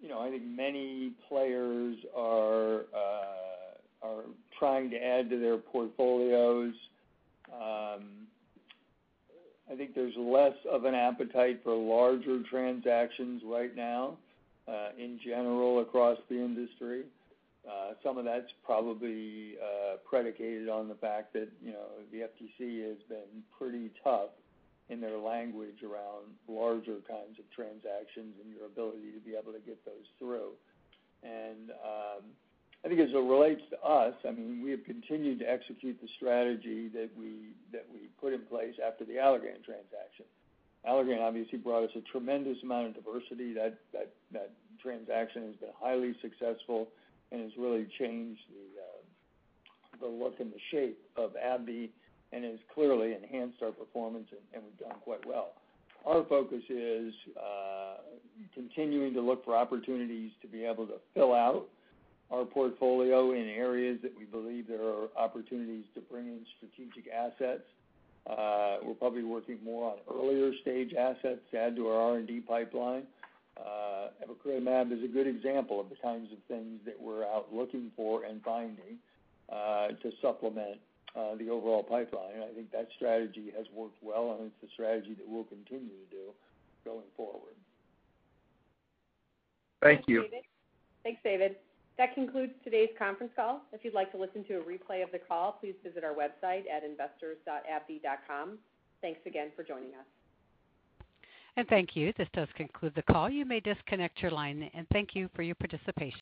you know, I think many players are uh, trying to add to their portfolios. Um, I think there's less of an appetite for larger transactions right now, uh, in general across the industry. Some of that's probably predicated on the fact that, you know, the FTC has been pretty tough in their language around larger kinds of transactions and your ability to be able to get those through. And um I think as it relates to us, I mean, we have continued to execute the strategy that we put in place after the Allergan transaction. Allergan obviously brought us a tremendous amount of diversity. That transaction has been highly successful and has really changed the look and the shape of AbbVie and has clearly enhanced our performance, and we've done quite well. Our focus is uh, continuing to look for opportunities to be able to fill out our portfolio in areas that we believe there are opportunities to bring in strategic assets. Uh, we're probably working more on earlier stage assets to add to our R&D pipeline. Uh, Epcoritamab is a good example of the kinds of things that we're out looking for and finding. to supplement Uh, the overall pipeline. I think that strategy has worked well, and it's a strategy that we'll continue to do going forward. Thank you. Thanks, David. That concludes today's conference call. If you'd like to listen to a replay of the call, please visit our website at investors.abbvie.com. Thanks again for joining us. And thank you. This does conclude the call. You may disconnect your line, and thank you for your participation.